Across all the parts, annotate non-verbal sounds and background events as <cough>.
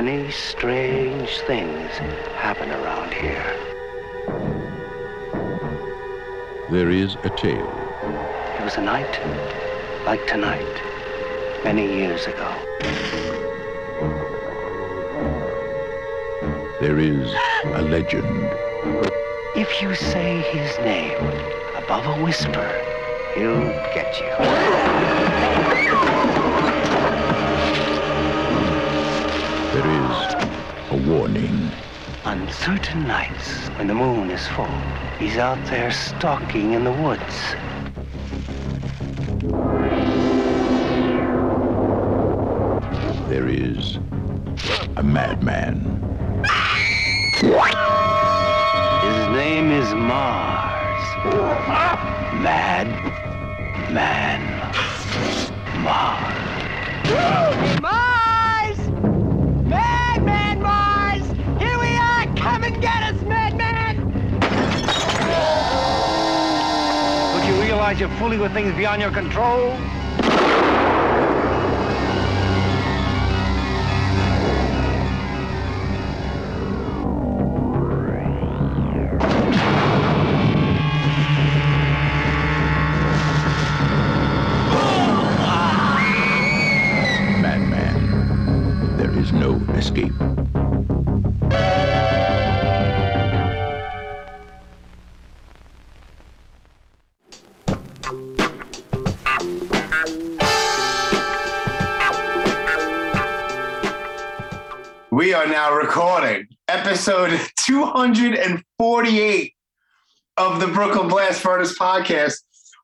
Many strange things happen around here. There is a tale. It was a night like tonight, many years ago. There is a legend. If you say his name above a whisper, he'll get you. On certain nights, when the moon is full, he's out there stalking in the woods. Fooling with things beyond your control? Episode 248 of the Brooklyn Blast Furnace podcast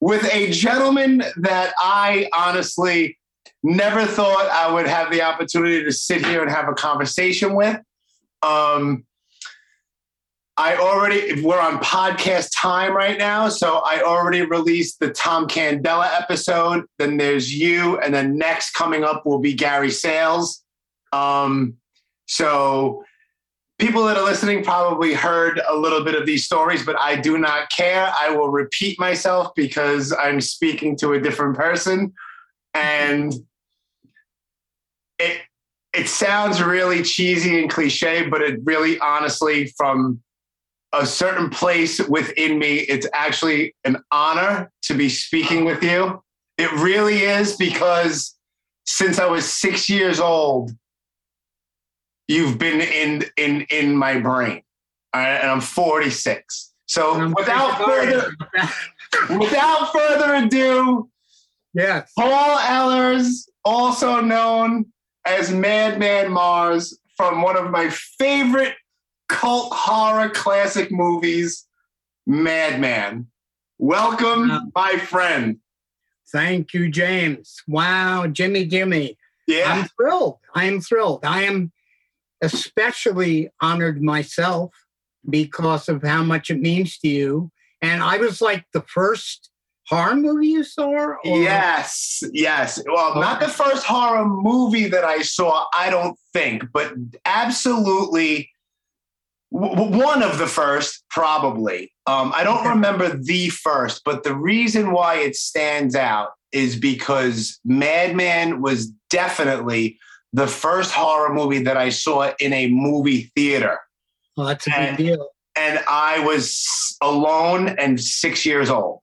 with a gentleman that I honestly never thought I would have the opportunity to sit here and have a conversation with. Um, I already, we're on podcast time right now. So I already released the Tom Candela episode. Then there's you. And then next coming up will be Gary Sales. Um, so people that are listening probably heard a little bit of these stories, but I do not care. I will repeat myself because I'm speaking to a different person. And it it sounds really cheesy and cliche, but it really honestly from a certain place within me, it's actually an honor to be speaking with you. It really is because since I was six years old, you've been in in in my brain. All right, and I'm 46. So I'm without further <laughs> without further ado, Yes. Paul Ehlers, also known as Madman Marz, from one of my favorite cult horror classic movies, Madman. Welcome, Wow. my friend. Thank you, James. Wow, Jimmy, Jimmy. Yeah, I'm thrilled. I am thrilled. I am especially honored myself because of how much it means to you. And I was like the first horror movie you saw? Or? Yes, yes. Well, not the first horror movie that I saw, I don't think, but absolutely w- w- one of the first, probably. Um, I don't remember the first, but the reason why it stands out is because Madman was definitely the first horror movie that I saw in a movie theater. Well, that's a big And- deal. And I was alone and six years old.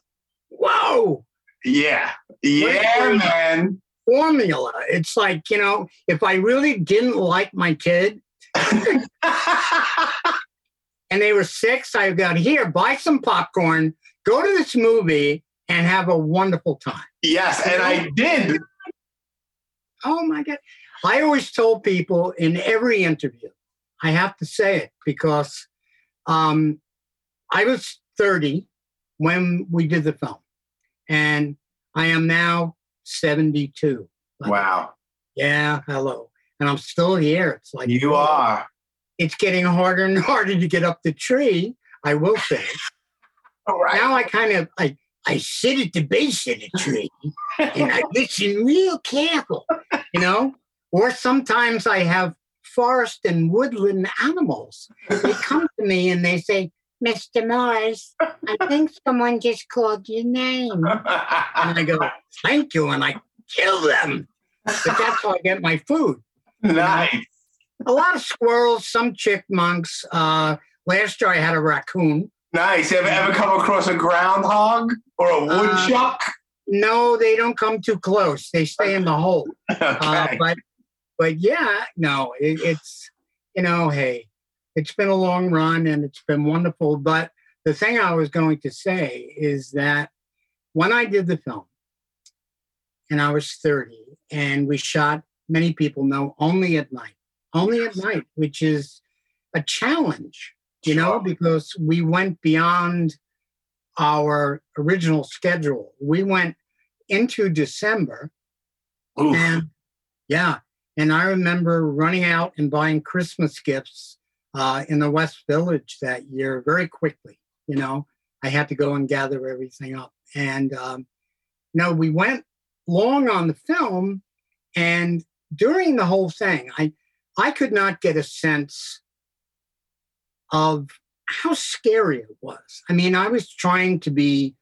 Whoa! Yeah. Yeah, man. Formula. It's like, you know, if I really didn't like my kid <laughs> and they were six, I got here, buy some popcorn, go to this movie, and have a wonderful time. yes, and I did. Oh my God. I always told people in every interview, I have to say it because um, I was 30 when we did the film, and I am now 72. Wow. Yeah, hello. And I'm still here. It's like You are. It's getting harder and <laughs> harder to get up the tree, I will say. <laughs> All right. Now I kind of I I sit at the base of the tree and I <laughs> listen real careful, you know? Or sometimes I have forest and woodland animals. They <laughs> come to me and they say, Mr. Marz, I think someone just called your name. And I go, thank you. And I kill them. But that's how I get my food. nice. a lot of squirrels, some chipmunks. Uh, last year I had a raccoon. Nice. Ever ever come across a groundhog or a Uh, woodchuck? No, they don't come too close. They stay in the hole. <laughs> Uh, but but yeah, no, it, it's you know, hey, it's been a long run and it's been wonderful. But the thing I was going to say is that when I did the film, and I was 30, and we shot, many people know, only at night, only at night, which is a challenge, you know, because we went beyond our original schedule. We went into December Oof. and yeah, and I remember running out and buying Christmas gifts uh, in the West Village that year very quickly. You know, I had to go and gather everything up. And um, we went long on the film, and during the whole thing, I I could not get a sense of how scary it was. I mean, I was trying to be,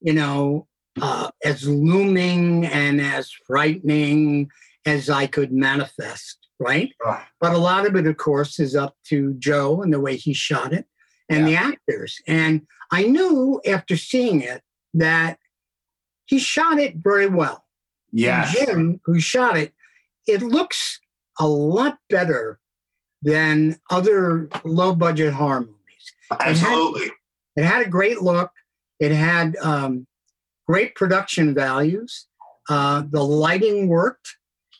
you know, uh, as looming and as frightening as I could manifest, right? Right. But a lot of it, of course, is up to Joe and the way he shot it and the actors. And I knew after seeing it that he shot it very well. Yeah. Jim, who shot it, it looks a lot better than other low budget horror movies. Absolutely. It had a great look. It had um, great production values. Uh, the lighting worked.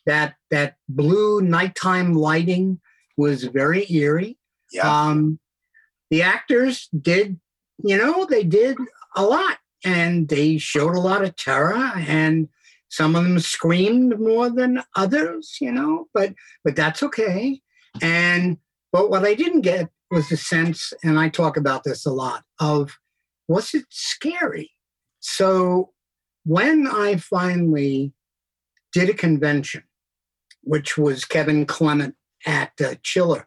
That that blue nighttime lighting was very eerie. Yeah. Um, the actors did, you know, they did a lot, and they showed a lot of terror, and some of them screamed more than others, you know. But but that's okay. And but what I didn't get was the sense, and I talk about this a lot, of was it scary? So when I finally did a convention, which was Kevin Clement at uh, Chiller,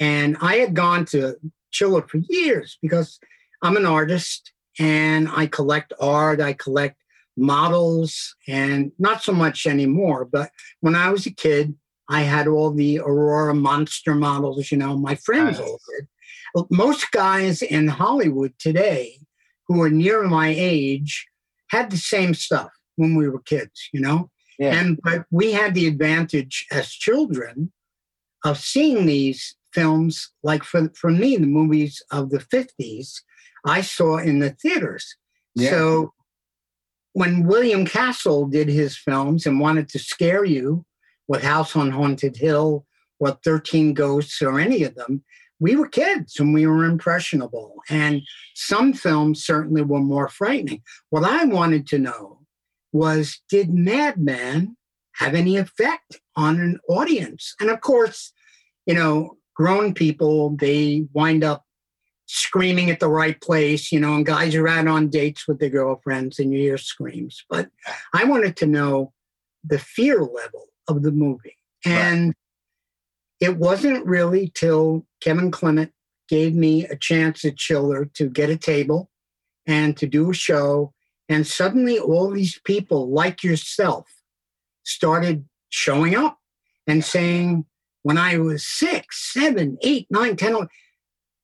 and I had gone to Chiller for years because I'm an artist and I collect art, I collect models, and not so much anymore. But when I was a kid, I had all the Aurora monster models, you know, my friends all did. Most guys in Hollywood today who are near my age had the same stuff when we were kids, you know? Yeah. And but we had the advantage as children of seeing these films, like for, for me, the movies of the 50s, I saw in the theaters. Yeah. So when William Castle did his films and wanted to scare you with House on Haunted Hill or 13 Ghosts or any of them, we were kids and we were impressionable. And some films certainly were more frightening. What I wanted to know was did Madman have any effect on an audience? And of course, you know, grown people, they wind up screaming at the right place, you know, and guys are out on dates with their girlfriends and you hear screams. But I wanted to know the fear level of the movie. And it wasn't really till Kevin Clement gave me a chance at Chiller to get a table and to do a show. And suddenly all these people like yourself started showing up and saying, when I was six, seven, eight, nine, ten,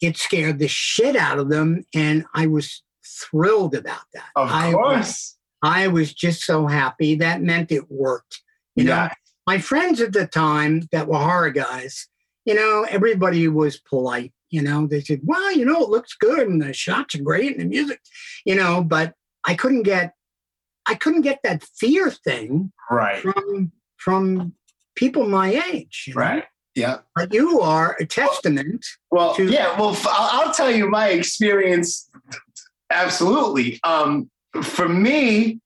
it scared the shit out of them. And I was thrilled about that. Of I, course. I was just so happy. That meant it worked. You know, my friends at the time that were horror guys, you know, everybody was polite. You know, they said, well, you know, it looks good and the shots are great and the music, you know, but I couldn't get I couldn't get that fear thing Right. from from people my age. you know? Right. Yeah. But you are a testament. Well, to- yeah. Well, f- I'll, I'll tell you my experience. Absolutely. Um, for me,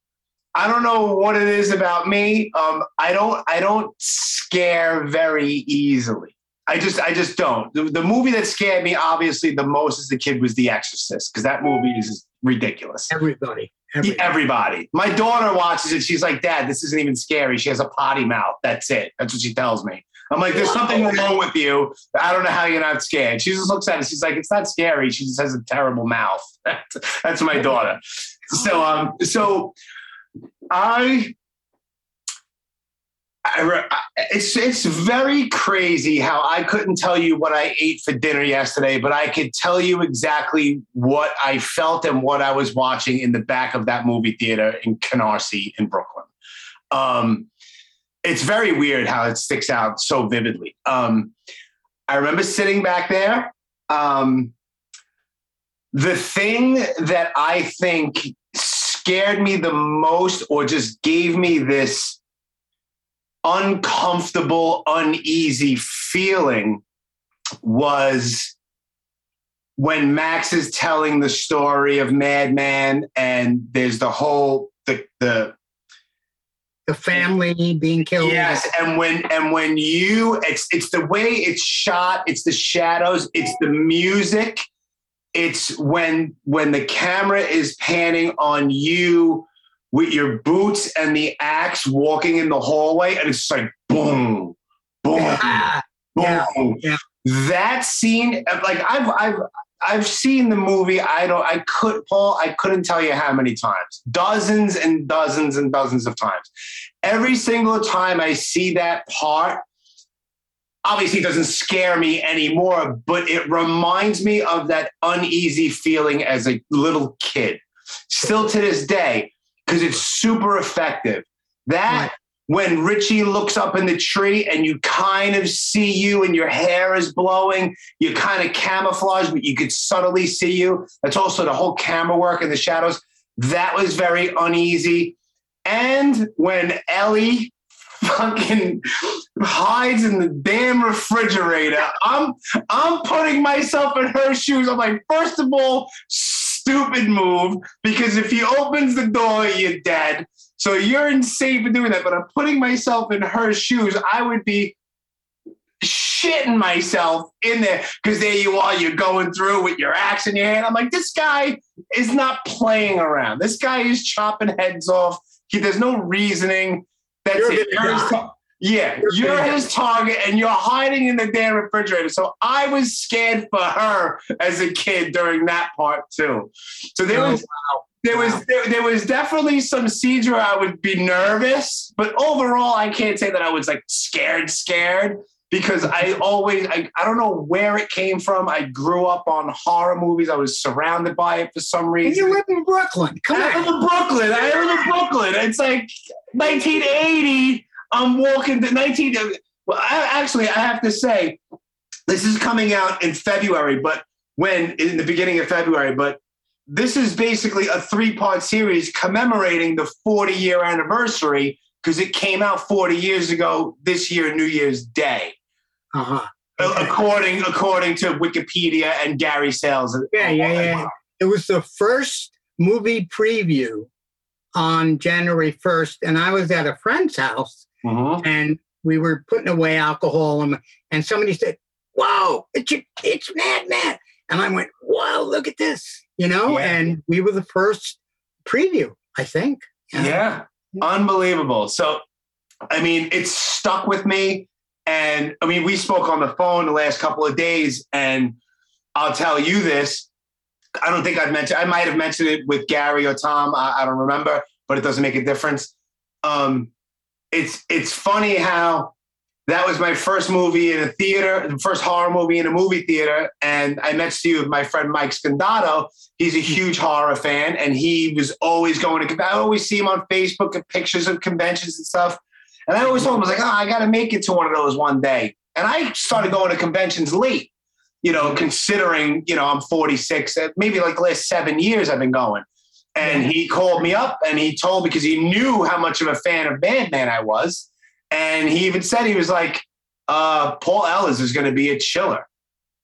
I don't know what it is about me. Um, I don't. I don't scare very easily. I just. I just don't. The, the movie that scared me, obviously, the most as a kid was The Exorcist, because that movie is ridiculous. Everybody. Everybody. Everybody. My daughter watches it. She's like, Dad, this isn't even scary. She has a potty mouth. That's it. That's what she tells me. I'm like, there's something wrong with you. I don't know how you're not scared. She just looks at it. She's like, it's not scary. She just has a terrible mouth. <laughs> That's my daughter. So, um, so I, I, I- it's it's very crazy how I couldn't tell you what I ate for dinner yesterday, but I could tell you exactly what I felt and what I was watching in the back of that movie theater in Canarsie in Brooklyn. Um, it's very weird how it sticks out so vividly. Um, I remember sitting back there. Um, the thing that I think scared me the most, or just gave me this uncomfortable, uneasy feeling, was when Max is telling the story of Madman, and there's the whole the the The family being killed. Yes, and when and when you it's it's the way it's shot, it's the shadows, it's the music, it's when when the camera is panning on you with your boots and the axe walking in the hallway, and it's like boom, boom, Ah, Yeah, boom. yeah. That scene, like I've I've I've seen the movie. I don't. I could, Paul. I couldn't tell you how many times, dozens and dozens and dozens of times. Every single time I see that part, obviously it doesn't scare me anymore, but it reminds me of that uneasy feeling as a little kid. Still to this day, because it's super effective. That when Richie looks up in the tree and you kind of see you and your hair is blowing, you kind of camouflage, but you could subtly see you. That's also the whole camera work and the shadows. That was very uneasy. And when Ellie fucking hides in the damn refrigerator, I'm I'm putting myself in her shoes. I'm like, first of all, stupid move, because if he opens the door, you're dead. So you're insane for doing that. But I'm putting myself in her shoes. I would be shitting myself in there because there you are, you're going through with your axe in your hand. I'm like, this guy is not playing around. This guy is chopping heads off. He, there's no reasoning. That's You're it. You're his die. ta- yeah, You're his target, and you're hiding in the damn refrigerator. So I was scared for her as a kid during that part too. So there Oh, was there was there, there was definitely some scenes where I would be nervous, but overall, I can't say that I was like scared, scared because I always I, I don't know where it came from. I grew up on horror movies. I was surrounded by it for some And reason. you live in Brooklyn. Come I live in Brooklyn. I live in Brooklyn. It's like 1980. I'm walking the 19. Well, I, actually, I have to say, this is coming out in February, but when in the beginning of February, but this is basically a three part series commemorating the 40 year anniversary because it came out 40 years ago this year, New Year's Day. Uh-huh. According according to Wikipedia and Gary Sales. Yeah, yeah, yeah. It was the first movie preview on January 1st, and I was at a friend's house Mhm. and we were putting away alcohol and, and somebody said, Whoa, it's your, it's Mad Mad. And I went, Whoa, look at this. You know, Yeah. and we were the first preview, I think. Yeah. Unbelievable. So, I mean, it's stuck with me. And I mean, we spoke on the phone the last couple of days, and I'll tell you this. I don't think I've mentioned, I might have mentioned it with Gary or Tom. I, I don't remember, but it doesn't make a difference. Um, it's it's funny how that was my first movie in a theater, the first horror movie in a movie theater. And I met you my friend Mike Scandato. He's a huge horror fan, and he was always going to. I always see him on Facebook and pictures of conventions and stuff. And I always told him, I was like, oh, I got to make it to one of those one day. And I started going to conventions late, you know, considering, you know, I'm 46, uh, maybe like the last seven years I've been going. And he called me up and he told me because he knew how much of a fan of Madman I was. And he even said, he was like, uh, Paul Ehlers is going to be a chiller.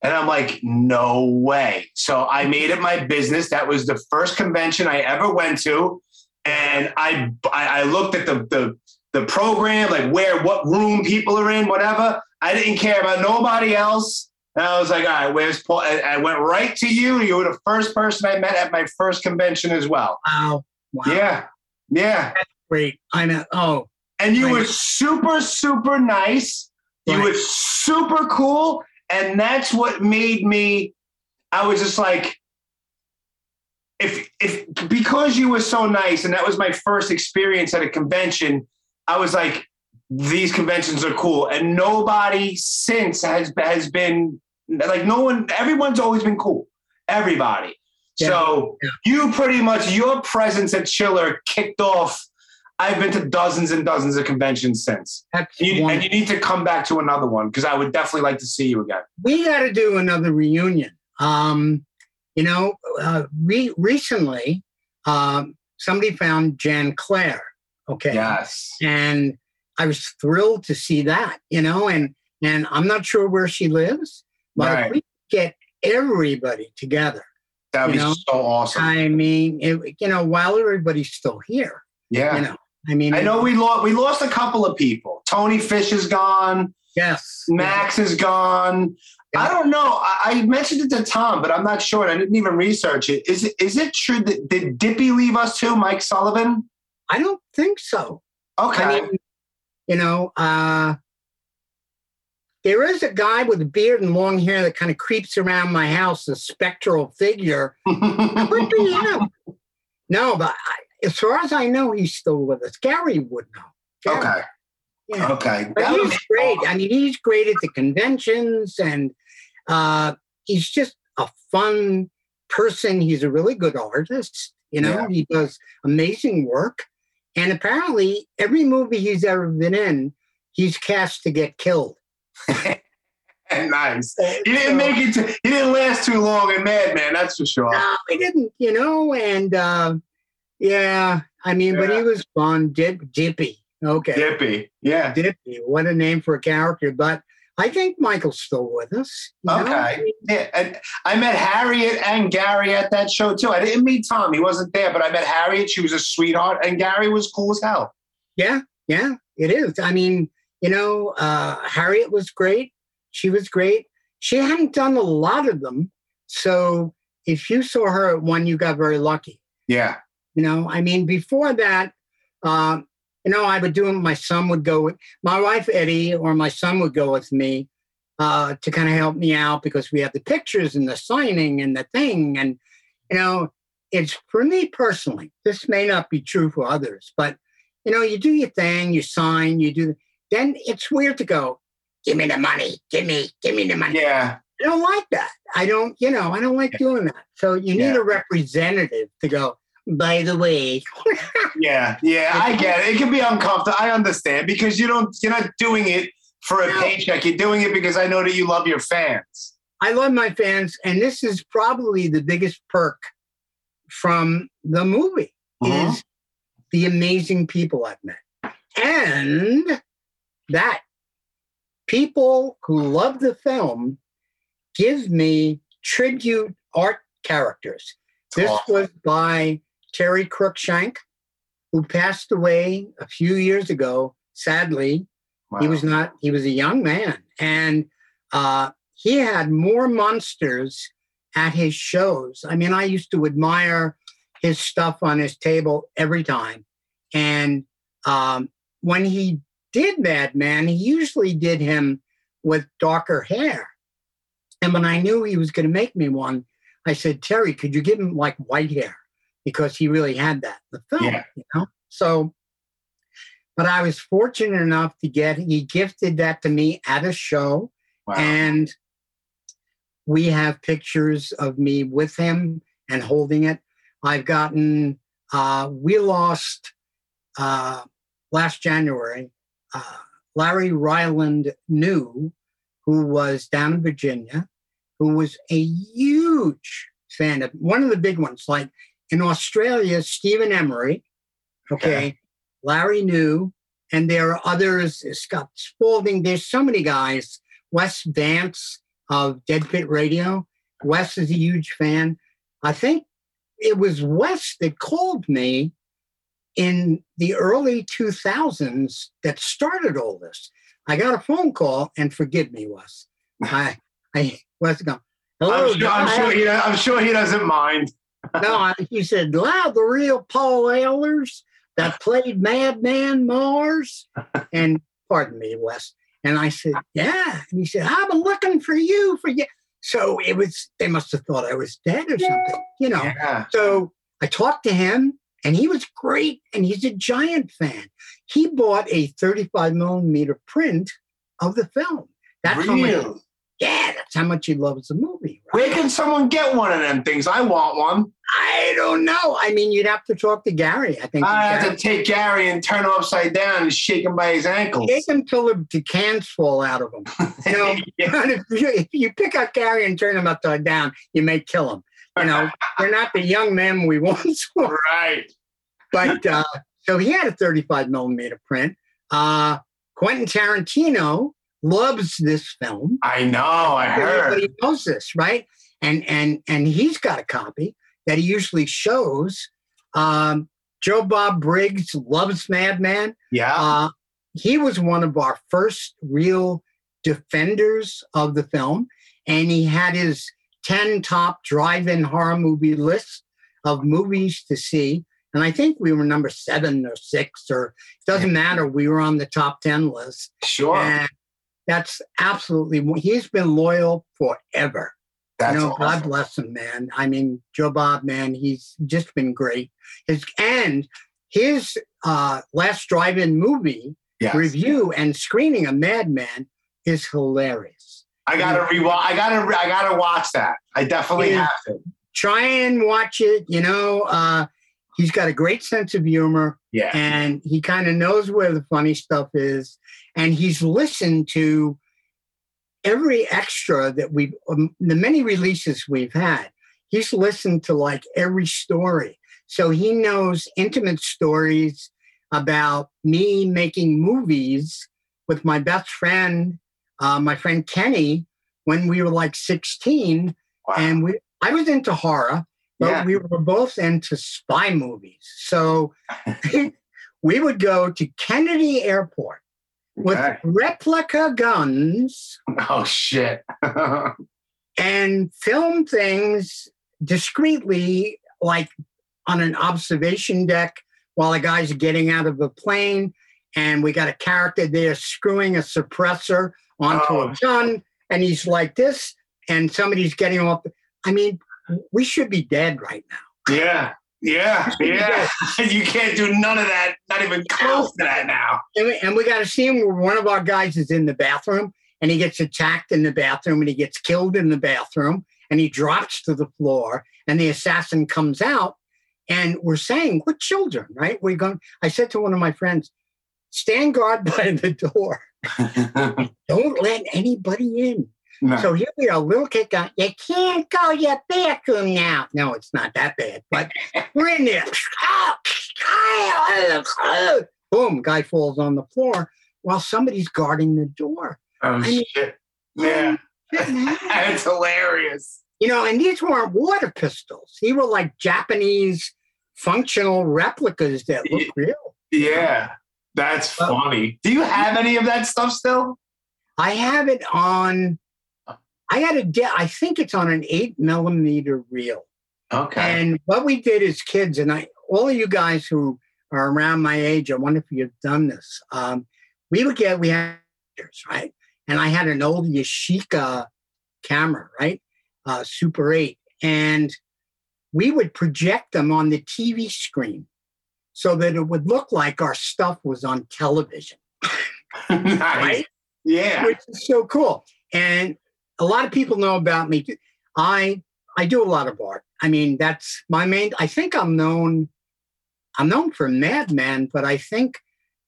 And I'm like, no way. So I made it my business. That was the first convention I ever went to. And I I, I looked at the, the the program, like where what room people are in, whatever. I didn't care about nobody else. And I was like, all right, where's Paul? I went right to you. You were the first person I met at my first convention as well. Wow. Wow. Yeah. Yeah. Great. I know. Oh, And you Right. were super, super nice. You were super cool. And that's what made me, I was just like, if if because you were so nice, and that was my first experience at a convention, I was like, these conventions are cool, and nobody since has has been like no one. Everyone's always been cool. Everybody. Yeah. So Yeah. you pretty much your presence at Chiller kicked off. I've been to dozens and dozens of conventions since, and you, and you need to come back to another one because I would definitely like to see you again. we got to do another reunion. Um, you know, uh, re- recently, um, somebody found Jan Claire. Okay. Yes. and I was thrilled to see that, you know, and and I'm not sure where she lives, but Right. we get everybody together, That would be know, so awesome. I mean, it, you know, while everybody's still here, yeah. you know, I mean, I know we lost we lost a couple of people. Tony Fish is gone. yes, Max is gone. I don't know. I, I mentioned it to Tom, but I'm not sure. I didn't even research it. Is it is it true that did Dippy leave us too, Mike Sullivan? I don't think so. Okay. I mean, you know, uh, there is a guy with a beard and long hair that kind of creeps around my house, a spectral figure. Could be <laughs> him. No, but I, as far as I know, he's still with us. Gary would know. Gary, okay. Yeah. Okay. But That he's great. awesome. I mean, he's great at the conventions, and uh, he's just a fun person. He's a really good artist. You know, Yeah. he does amazing work. And apparently, every movie he's ever been in, he's cast to get killed. <laughs> nice. He didn't make it. To, he didn't last too long in Mad Men. That's for sure. No, he didn't. You know, and uh, yeah, I mean, but he was fun. Dip, Dippy. Okay. Dippy. Yeah. Dippy. What a name for a character. But I think Michael's still with us. Okay. Yeah, and I met Harriet and Gary at that show too. I didn't meet Tom; he wasn't there, but I met Harriet. She was a sweetheart, and Gary was cool as hell. Yeah, yeah, it is. I mean, you know, uh, Harriet was great. She was great. She hadn't done a lot of them. So if you saw her at one, you got very lucky. Yeah, You know, I mean, before that, um, you know, I would do them. My son would go with my wife, Eddie, or my son would go with me uh, to kind of help me out because we have the pictures and the signing and the thing. And, you know, it's for me personally, this may not be true for others, but, you know, you do your thing, you sign, you do, then it's weird to go, give me the money, give me, give me the money. yeah, I don't like that. I don't, you know, I don't like doing that. So you need Yeah. a representative to go, by the way, yeah, yeah. I get it. It can be uncomfortable. I understand because you don't. You're not doing it for a No. paycheck. You're doing it because I know that you love your fans. I love my fans, and this is probably the biggest perk from the movie Mhm. is the amazing people I've met, and that people who love the film give me tribute art characters. This Awesome. was by Terry Cruikshank, who passed away a few years ago. Sadly, he was not. He was a young man, and uh, he had more monsters at his shows. I mean, I used to admire his stuff on his table every time. And um, when he did Madman, he usually did him with darker hair. And when I knew he was going to make me one, I said, Terry, could you give him like white hair? Because he really had that in the film, Yeah. you know? So, but I was fortunate enough to get, he gifted that to me at a show. Wow. And we have pictures of me with him and holding it. I've gotten, uh, we lost uh, last January, uh, Larry Ryland New, who was down in Virginia, who was a huge fan of one of the big ones, like in Australia, Stephen Emery, okay, Okay. Larry New, and there are others, Scott Spalding, there's so many guys, Wes Vance of Dead Pit Radio. Wes is a huge fan. I think it was Wes that called me in the early 2000s that started all this. I got a phone call, and forgive me, Wes. <laughs> I, I Wes go, hello. I'm sure, I'm, sure he, I'm sure he doesn't mind. <laughs> no, I, he said, loud, the real Paul Ehlers that played Madman Marz. <laughs> And pardon me, Wes. And I said, yeah. And he said, I've been looking for you for you. So it was, they must have thought I was dead or something, you know. Yeah. So I talked to him And he was great, and he's a giant fan. He bought a 35 millimeter print of the film. That's how much, yeah, that's how much he loves the movie. Right? Where can someone get one of them things? I want one. I don't know. I mean, you'd have to talk to Gary. I think I have to take Gary and turn him upside down and shake him by his ankles. Take him till the, the cans fall out of him. <laughs> You know, <laughs> if, you, if you pick up Gary and turn him upside down, you may kill him. You know, they're not the young men we <laughs> once were. right. But uh, so he had a 35 millimeter print. Uh, Quentin Tarantino loves this film. I know. I heard. Everybody knows this, right? And and and he's got a copy that he usually shows. Um, Joe Bob Briggs loves Madman. Yeah. Uh, he was one of our first real defenders of the film, and he had his 10 top drive in horror movie list of movies to see. And I think we were number seven or six, or it doesn't matter. We were on the top 10 list. sure. And that's absolutely, he's been loyal forever. That's you know, God bless him, man. I mean, Joe Bob, man, he's just been great. His and his uh, last drive-in movie Yes. review and screening of Madman is hilarious. I gotta rewatch. I gotta. re- I gotta watch that. I definitely Yeah. have to. Try and watch it. You know, uh, he's got a great sense of humor, Yeah. and he kind of knows where the funny stuff is, and he's listened to every extra that we've um, the many releases we've had he's listened to like every story so he knows intimate stories about me making movies with my best friend uh, my friend kenny when we were like 16 Wow. and we i was into horror but Yeah. we were both into spy movies so <laughs> <laughs> we would go to kennedy airport with Okay. replica guns Oh shit. <laughs> and film things discreetly, like on an observation deck while a guy's getting out of a plane. And we got a character there screwing a suppressor onto Oh. a gun. And he's like this, and somebody's getting off. I mean, we should be dead right now. yeah. Yeah. Yeah. <laughs> you can't do none of that. Not even close to that now. And we, and we got a scene where one of our guys is in the bathroom and he gets attacked in the bathroom and he gets killed in the bathroom and he drops to the floor and the assassin comes out and we're saying we're children right we're going i said to one of my friends stand guard <laughs> by the door <laughs> don't let anybody in No. so here we are a little kid going you can't go to your bathroom now no it's not that bad but <laughs> we're in there oh, boom guy falls on the floor while somebody's guarding the door oh mean- shit. Yeah. Oh, <laughs> That's hilarious. You know, and these weren't water pistols. These were like Japanese functional replicas that look real. Yeah. That's Well- funny. Do you have any of that stuff still? I have it on. I got a. de- I think it's on an eight millimeter reel. Okay. And what we did as kids, and I, all of you guys who are around my age, I wonder if you've done this. Um, we would get we had right, and I had an old Yashica camera, right, uh, Super Eight, and we would project them on the TV screen so that it would look like our stuff was on television, <laughs> nice. right? Yeah. which is so cool. And a lot of people know about me. I I do a lot of art. I mean, that's my main. I think I'm known. I'm known for Madman, but I think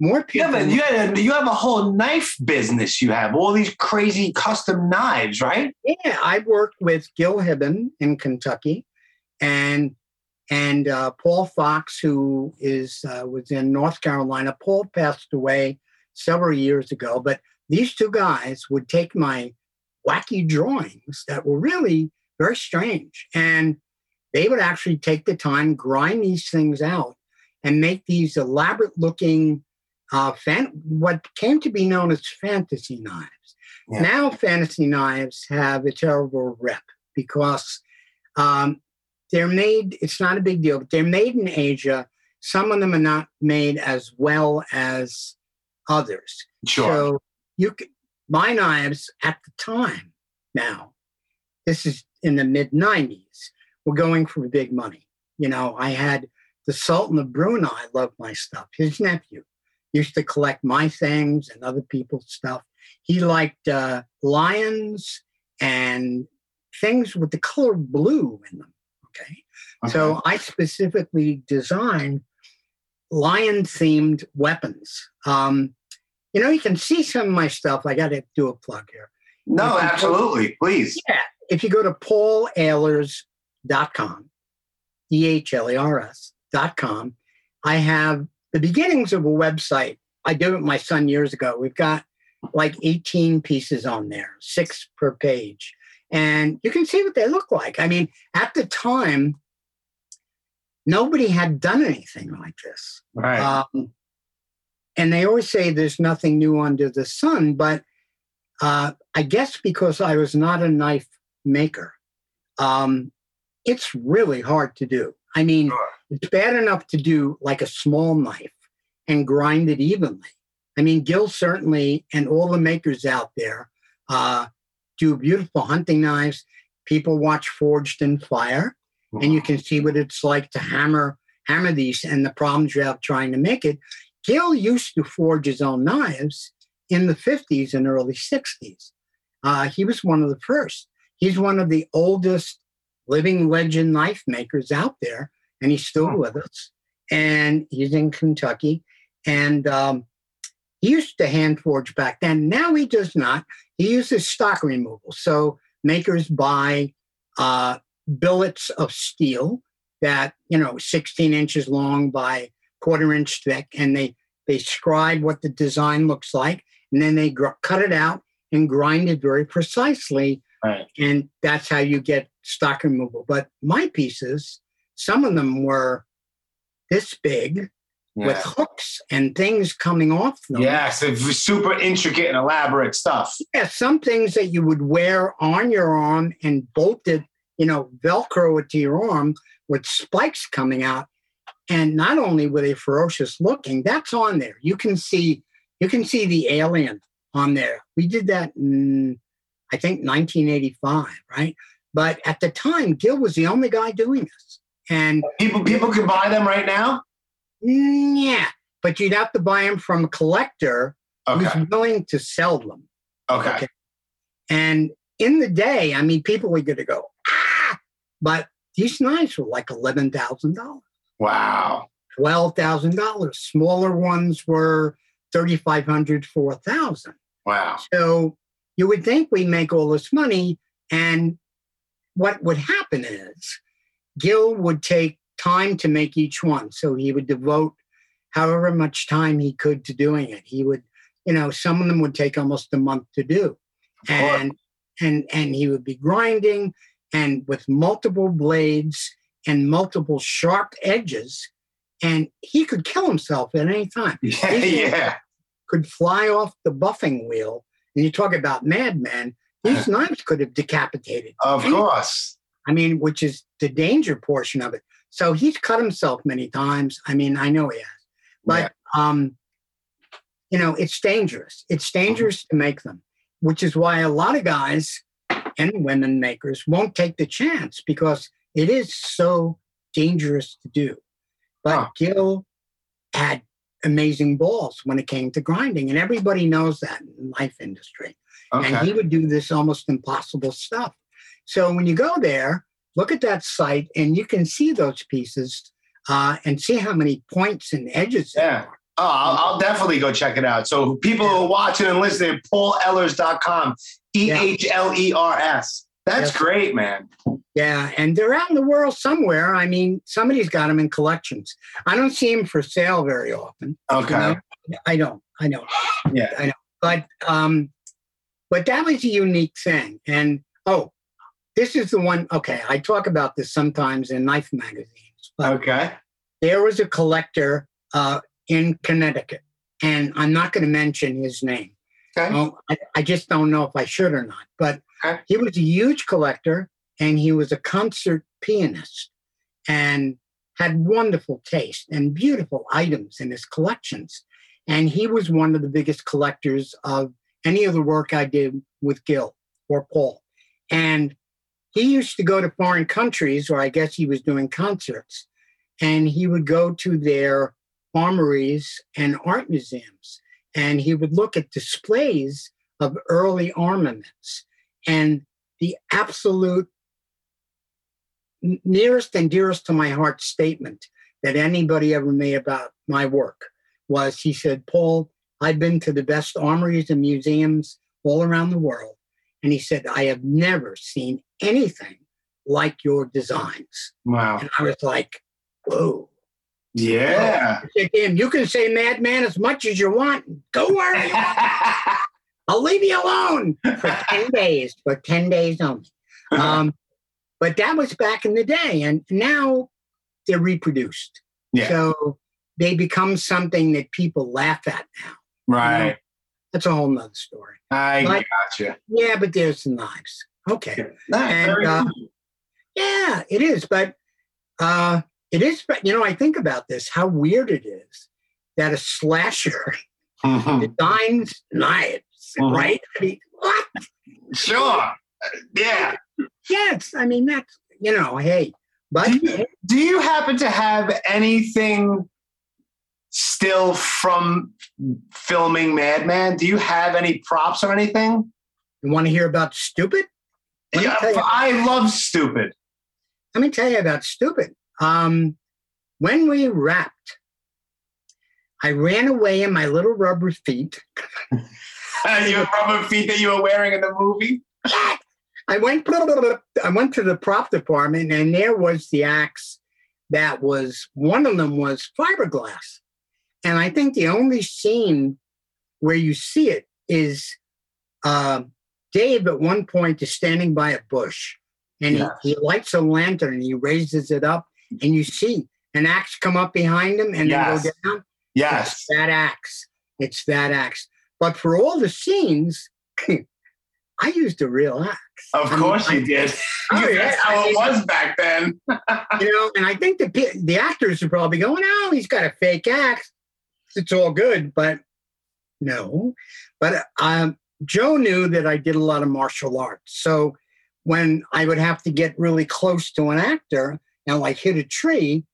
more people. have, a, you, have a, you have a whole knife business. You have all these crazy custom knives, right? yeah, I worked with Gil Hibben in Kentucky, and and uh, Paul Fox, who is uh, was in North Carolina. Paul passed away several years ago, but these two guys would take my wacky drawings that were really very strange, and they would actually take the time, grind these things out, and make these elaborate-looking uh, fan- what came to be known as fantasy knives. Yeah. Now, fantasy knives have a terrible rep because um, they're made. It's not a big deal, but they're made in Asia. Some of them are not made as well as others. Sure. So you could, my knives at the time now, this is in the mid 90s, were going for big money. You know, I had the Sultan of Brunei loved my stuff. His nephew used to collect my things and other people's stuff. He liked uh, lions and things with the color blue in them. Okay. So I specifically designed lion themed weapons. Um, you know, you can see some of my stuff. I got to do a plug here. no, absolutely. Please. Yeah. If you go to paulehlers.com, E H L A R S.com, I have the beginnings of a website. I did it with my son years ago. We've got like 18 pieces on there, six per page. And you can see what they look like. I mean, at the time, nobody had done anything like this. Right. Um, and they always say there's nothing new under the sun, but uh, I guess because I was not a knife maker, um, it's really hard to do. I mean, Sure. it's bad enough to do like a small knife and grind it evenly. I mean, Gil certainly and all the makers out there uh, do beautiful hunting knives. People watch Forged in Fire, and you can see what it's like to hammer hammer these and the problems you have trying to make it. Gil used to forge his own knives in the 50s and early 60s. Uh, he was one of the first. He's one of the oldest living legend knife makers out there, and he's still with us. And he's in Kentucky. And um, used to hand forge back then. Now he does not. He uses stock removal. So makers buy uh, billets of steel that you know 16 inches long by quarter inch thick, and they they scribe what the design looks like, and then they gr- cut it out and grind it very precisely, Right. and that's how you get stock removal. But my pieces, some of them were this big with hooks and things coming off them. Yes, it's super intricate and elaborate stuff. Yeah, some things that you would wear on your arm and bolt it, you know, Velcro it to your arm with spikes coming out. And not only were they ferocious looking, that's on there. You can see, you can see the alien on there. We did that in, I think, 1985, right? But at the time, Gil was the only guy doing this. And People people can buy them right now. Yeah, but you'd have to buy them from a collector Okay. who's willing to sell them. Okay. Okay. And in the day, I mean, people were going to go, ah, but these knives were like $11,000, Wow. $12,000. Smaller ones were 3,500, 4,000. Wow. So you would think we make all this money. And what would happen is Gil would take time to make each one. So he would devote however much time he could to doing it. He would, you know, some of them would take almost a month to do. And and and he would be grinding and with multiple blades and multiple sharp edges. And he could kill himself at any time <laughs> Yeah. Yeah. could fly off the buffing wheel. And you talk about madmen, these <laughs> knives could have decapitated. Of course. I mean, which is the danger portion of it. So he's cut himself many times. I mean, I know he has. But um, you know, it's dangerous. It's dangerous to make them, which is why a lot of guys and women makers won't take the chance because it is so dangerous to do. But Huh. Gil had amazing balls when it came to grinding, and everybody knows that in the knife industry. Okay. And he would do this almost impossible stuff. So when you go there, look at that site, and you can see those pieces uh, and see how many points and edges there Yeah. are. Oh, I'll, I'll definitely go check it out. So people who are watching and listening, paulehlers.com, E H L E R S. That's Yes. great, man. Yeah, and they're out in the world somewhere. I mean, somebody's got them in collections. I don't see them for sale very often. you Okay. know? I don't. I know. Yeah. I know. But um, but that was a unique thing. And oh, this is the one. Okay, I talk about this sometimes in knife magazines. Okay. there was a collector uh, in Connecticut, and I'm not going to mention his name. Okay. Well, I, I just don't know if I should or not. But Okay. he was a huge collector and he was a concert pianist and had wonderful taste and beautiful items in his collections. And he was one of the biggest collectors of any of the work I did with Gil or Paul. And he used to go to foreign countries, or I guess he was doing concerts. and he would go to their armories and art museums, and he would look at displays of early armaments. And the absolute nearest and dearest to my heart statement that anybody ever made about my work was he said, Paul, I've been to the best armories and museums all around the world. And he said, I have never seen anything like your designs. Wow. And I was like, whoa. Yeah. I said him, you can say madman as much as you want. Go where you want. <laughs> I'll leave you alone for 10 <laughs> days, for 10 days only. Um, but that was back in the day. And now they're reproduced. Yeah. So they become something that people laugh at now. right. That's a whole nother story. I Like- gotcha. Yeah, but there's the knives. Okay. Nah, And, uh. Yeah, it is. But uh, it is, but you know, I think about this, how weird it is that a slasher Mhm. designs knives, Mhm. right? I mean, what? Sure. Yeah. Yes. I mean, that's, you know, hey, but Do you, do you happen to have anything still from filming Madman? Do you have any props or anything? you want to hear about stupid? Let Yeah, you. I love stupid. Let me tell you about stupid. Um, when we wrapped, I ran away in my little rubber feet. <laughs> Your rubber feet that you were wearing in the movie. I went I went to the prop department and there was the axe that was one of them was fiberglass. And I think the only scene where you see it is uh, Dave at one point is standing by a bush and he, he lights a lantern and he raises it up and you see an axe come up behind him and Yes. then go down. Yes. It's that axe. It's that axe. But for all the scenes, <laughs> I used a real axe. Of I mean, course I- you did. <laughs> Oh, yeah. That's how I it was back then. <laughs> you know, and I think the the actors are probably going, "Oh, he's got a fake axe. It's all good," but no. But um, Joe knew that I did a lot of martial arts, so when I would have to get really close to an actor and like hit a tree,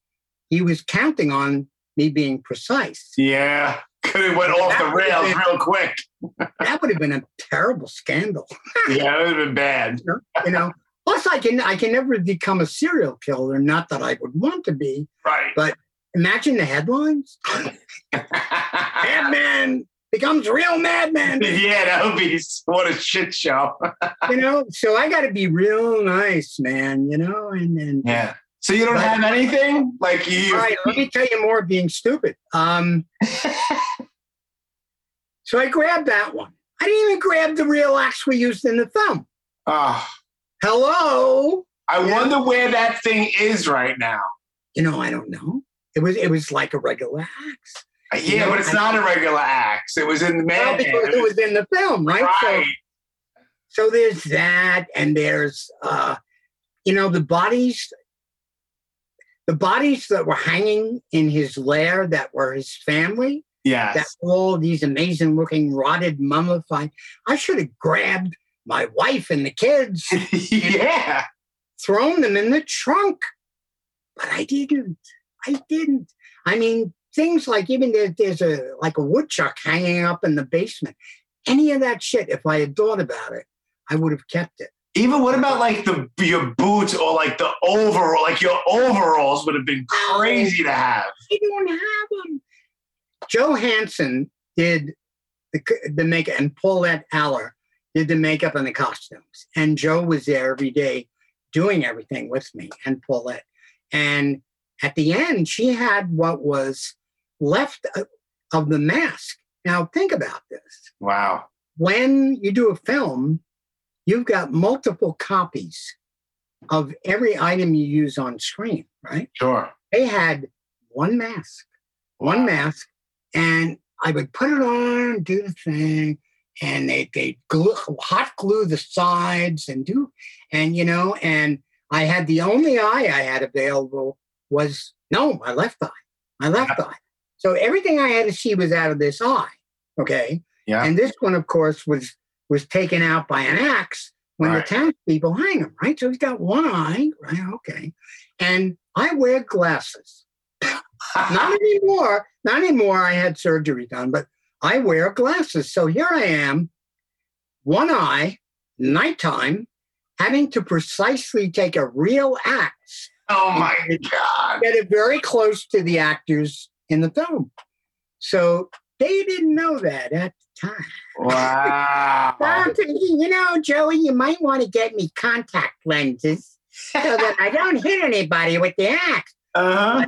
he was counting on me being precise. Yeah. Could have went off the rails real quick. <laughs> That would have been a terrible scandal, Yeah, it would have been bad. <laughs> you know. Plus, I can I can never become a serial killer. Not that I would want to be. Right. But imagine the headlines. <laughs> Madman becomes real madman. <laughs> yeah, that would be what a shit show. <laughs> You know, so I got to be real nice, man. You know, and then Yeah. So you don't But- have anything like you? all right, let me tell you more of being stupid. Um, so I grabbed that one. I didn't even grab the real axe we used in the film. Oh, Hello, I wonder where that thing is right now. you know, I don't know. It was it was like a regular axe. Yeah, know, but it's I- not a regular axe. It was in the Well, because it was in the film, right? So right. so there's that and there's uh you know the bodies the bodies that were hanging in his lair that were his family that yes. were all these amazing looking rotted mummified i should have grabbed my wife and the kids <laughs> yeah. thrown them in the trunk but i didn't i didn't i mean things like even there, there's a like a woodchuck hanging up in the basement any of that shit if i had thought about it i would have kept it Even what about like the your boots or like the overall, like your overalls would have been oh, crazy to have. I don't have them. Joe Hansen did the, the makeup, and Paulette Aller did the makeup and the costumes. And Joe was there every day doing everything with me and Paulette. And at the end, she had what was left of- the mask. Now, think about this. Wow. When you do a film, you've got multiple copies of every item you use on screen, right? Sure. they had one mask, one mask, and I would put it on, do the thing, and they they glue, hot glue the sides and do, and you know, and I had the only eye I had available was no, my left eye, my left eye. So everything I had to see was out of this eye. Okay. Yeah. And this one, of course, was was taken out by an axe when Right. the townspeople hang him, right? So he's got one eye, right? Okay. And I wear glasses. <laughs> not anymore. Not anymore. I had surgery done, but I wear glasses. So here I am, one eye, nighttime, having to precisely take a real axe, Oh my God. get it very close to the actors in the film. So they didn't know that at the time. Wow. <laughs> I'm thinking, you know, Joey, you might want to get me contact lenses so that I don't hit anybody with the axe. Uh-huh.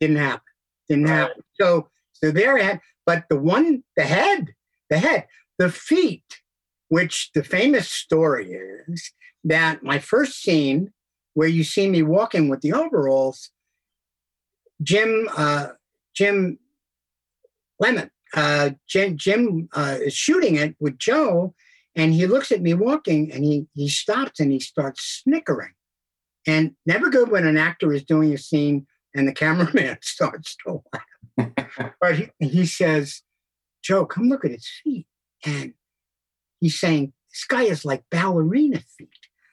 Didn't happen. Didn't happen. So, so there, had, but the one, the head, the head, the feet, which the famous story is that my first scene where you see me walking with the overalls, Jim, uh, Jim Lemmo, uh, Jim, Jim uh, is shooting it with Joe, and he looks at me walking, and he he stops and he starts snickering, and never good when an actor is doing a scene and the cameraman <laughs> starts to laugh. <laughs> but he, he says, Joe, come look at his feet. And he's saying, this guy is like ballerina feet.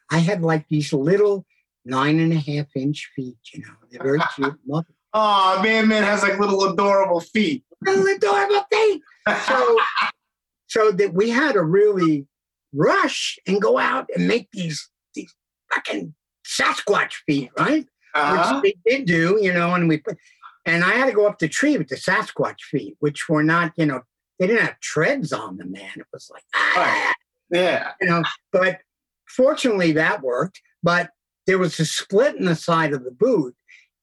I had like these little nine and a half inch feet, you know, they're very <laughs> cute. Love it. Oh, man, man has like little adorable feet. Little adorable feet. So, <laughs> so that we had to really rush and go out and make these, these fucking Sasquatch feet, right? Uh-huh. which they did do, you know, and we put, and I had to go up the tree with the Sasquatch feet, which were not, you know, they didn't have treads on them, man. It was like, ah, Yeah. you know, but fortunately that worked. But there was a split in the side of the boot.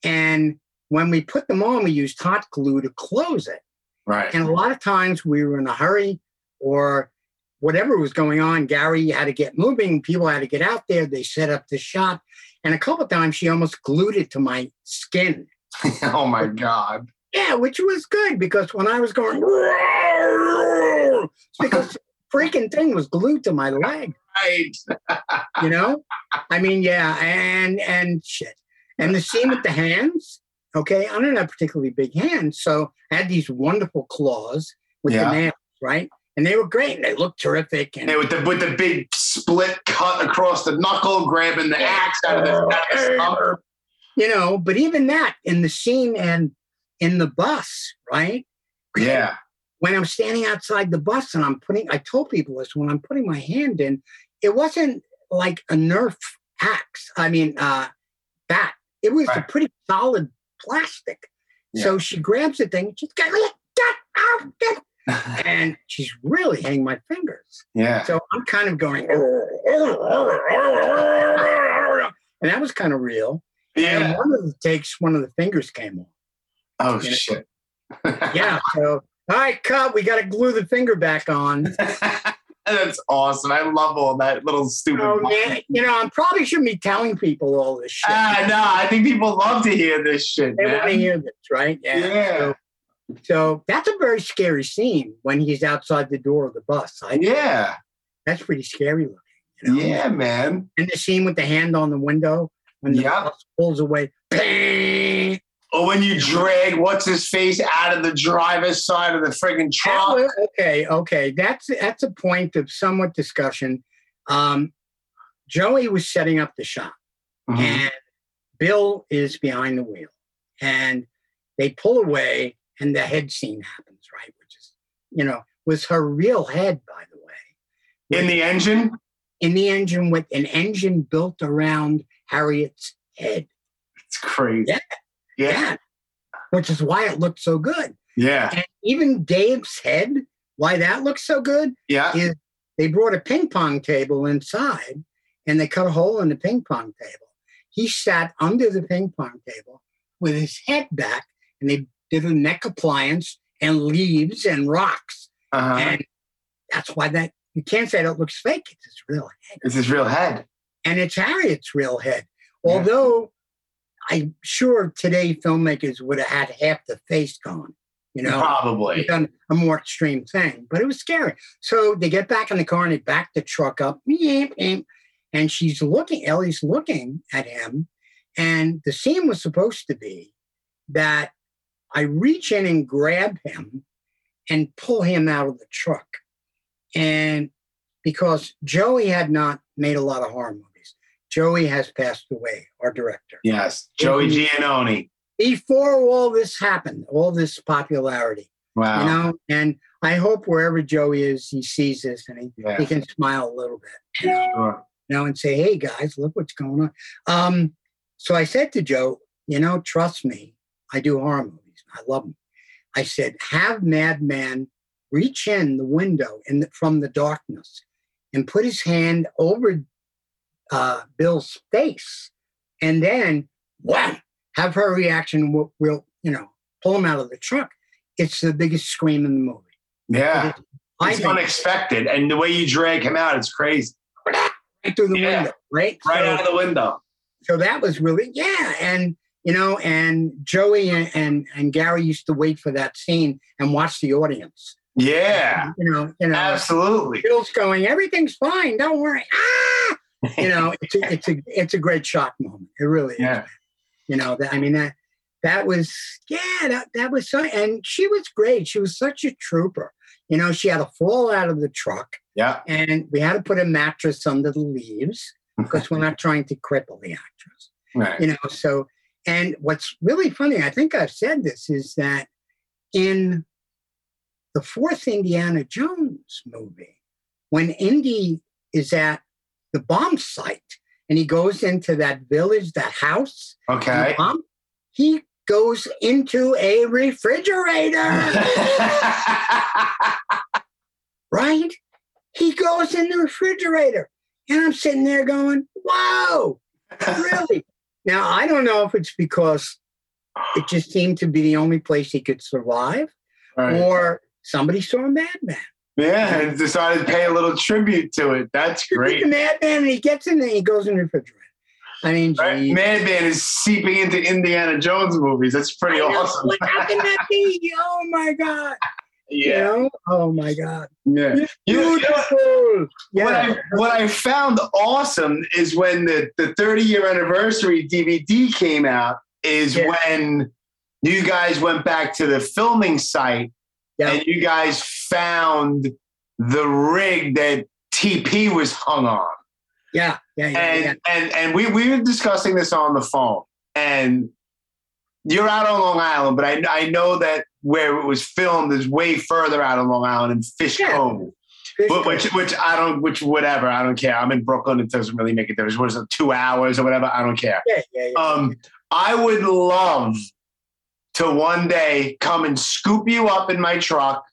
And when we put them on, we used hot glue to close it. Right. And a lot of times we were in a hurry or whatever was going on. Gary had to get moving. People had to get out there. They set up the shot. And a couple of times she almost glued it to my skin. <laughs> oh my God. Yeah, which was good because when I was going, <laughs> because the freaking thing was glued to my leg, Right. <laughs> you know? I mean, yeah, and and shit. And the scene with the hands, okay, I don't have particularly big hands. So I had these wonderful claws with Yeah. the nails, right? And they were great and they looked terrific. And Yeah, with the with the big split cut across the knuckle, grabbing the axe out of the, out of the stump. you know, but even that in the scene and in the bus, right? Yeah. When I'm standing outside the bus and I'm putting, I told people this when I'm putting my hand in, it wasn't like a Nerf axe. I mean, uh, bat. It was a pretty solid plastic. So she grabs the thing, she's got get out, get, <laughs> and she's really hitting my fingers. yeah. So I'm kind of going, and that was kind of real. Yeah. And Yeah. one of the takes, one of the fingers came off. Oh know. shit. Yeah. So, all right, cut. We got to glue the finger back on. <laughs> That's awesome. I love all that little stupid. Oh, man. You know, I probably shouldn't be telling people all this shit. Ah, no, I think people love to hear this shit, they want to hear this, right? Yeah. So, so that's a very scary scene when he's outside the door of the bus. I, Yeah. That's pretty scary looking. You know? Yeah, man. And the scene with the hand on the window when the Yeah. bus pulls away. Bang! Or when you drag what's his face out of the driver's side of the friggin' That truck. was- okay, okay. That's that's a point of somewhat discussion. Um, Joey was setting up the shot, Mhm. and Bill is behind the wheel, and they pull away, and the head scene happens, right? Which is, you know, was her real head, by the way, In the engine? in the engine with an engine built around Harriet's head. It's crazy. Yeah. Yeah. Which is why it looked so good. Yeah. And even Dave's head, why that looks so good, Yeah. is they brought a ping pong table inside and they cut a hole in the ping pong table. He sat under the ping pong table with his head back and they did a neck appliance and leaves and rocks. Uh-huh. And that's why that you can't say that looks fake. It's his real head. It's his real head. And it's Harriet's real head. Although I'm sure today filmmakers would have had half the face gone, you know Probably. done a more extreme thing, but it was scary. So they get back in the car and they back the truck up, and she's looking, Ellie's looking at him. And the scene was supposed to be that I reach in and grab him and pull him out of the truck. And because Joey had not made a lot of horror movies, Joey has passed away, our director. Yes. Joey Mhm. Giannone. before all this happened, all this popularity, Wow. you know. And I hope wherever Joey is, he sees this and he, Yeah. he can smile a little bit, you know, Sure. you know, and say, "Hey guys, look what's going on." Um, so I said to Joe, "You know, trust me, I do horror movies. I love them." I said, "Have Madman reach in the window in the, from the darkness and put his hand over uh, Bill's face, and then wham, have her reaction. Will, will you know pull him out of the truck? It's the biggest scream in the movie. Yeah. I It's unexpected. And the way you drag him out, it's crazy. right through the Yeah. window, right? Right So- out of the window. so that was really yeah and you know and joey and, and and gary used to wait for that scene and watch the audience Yeah. you know you know Absolutely. bill's going everything's fine don't worry ah you know it's a, it's a it's a great shock moment. It really is. You know that i mean that that was yeah that, that was so and she was great. She was such a trooper. You know she had to fall out of the truck. Yeah. and we had to put a mattress under the leaves because we're not trying to cripple the actress. Right. you know so and what's really funny i think i've said this is that in the fourth indiana jones movie when indy is at the bomb site and he goes into that village that house Okay. bomb, he goes into a refrigerator <laughs> right he goes in the refrigerator and i'm sitting there going whoa really? Now, I don't know if it's because it just seemed to be the only place he could survive, Right. or somebody saw a madman. Yeah, and decided to pay a little tribute to it. That's He's a great. madman, and he gets in there, he goes in the refrigerator. I mean, Right? Madman is seeping into Indiana Jones movies. That's pretty awesome. Like, how can that be? Oh my God. You yeah. know? Oh my God. Yeah. You know- you know what- What Yeah. I what I found awesome is when the the 30 year anniversary DVD came out. Is Yeah. when you guys went back to the filming site Yeah. and you guys found the rig that TP was hung on. Yeah. Yeah. Yeah. and yeah. and and we we were discussing this on the phone and you're out on long island but i i know that where it was filmed is way further out on long island in fish Yeah. cove but, which which i don't which whatever i don't care i'm in brooklyn it doesn't really make a difference what is it two hours or whatever i don't care yeah, yeah, yeah. um i would love to one day come and scoop you up in my truck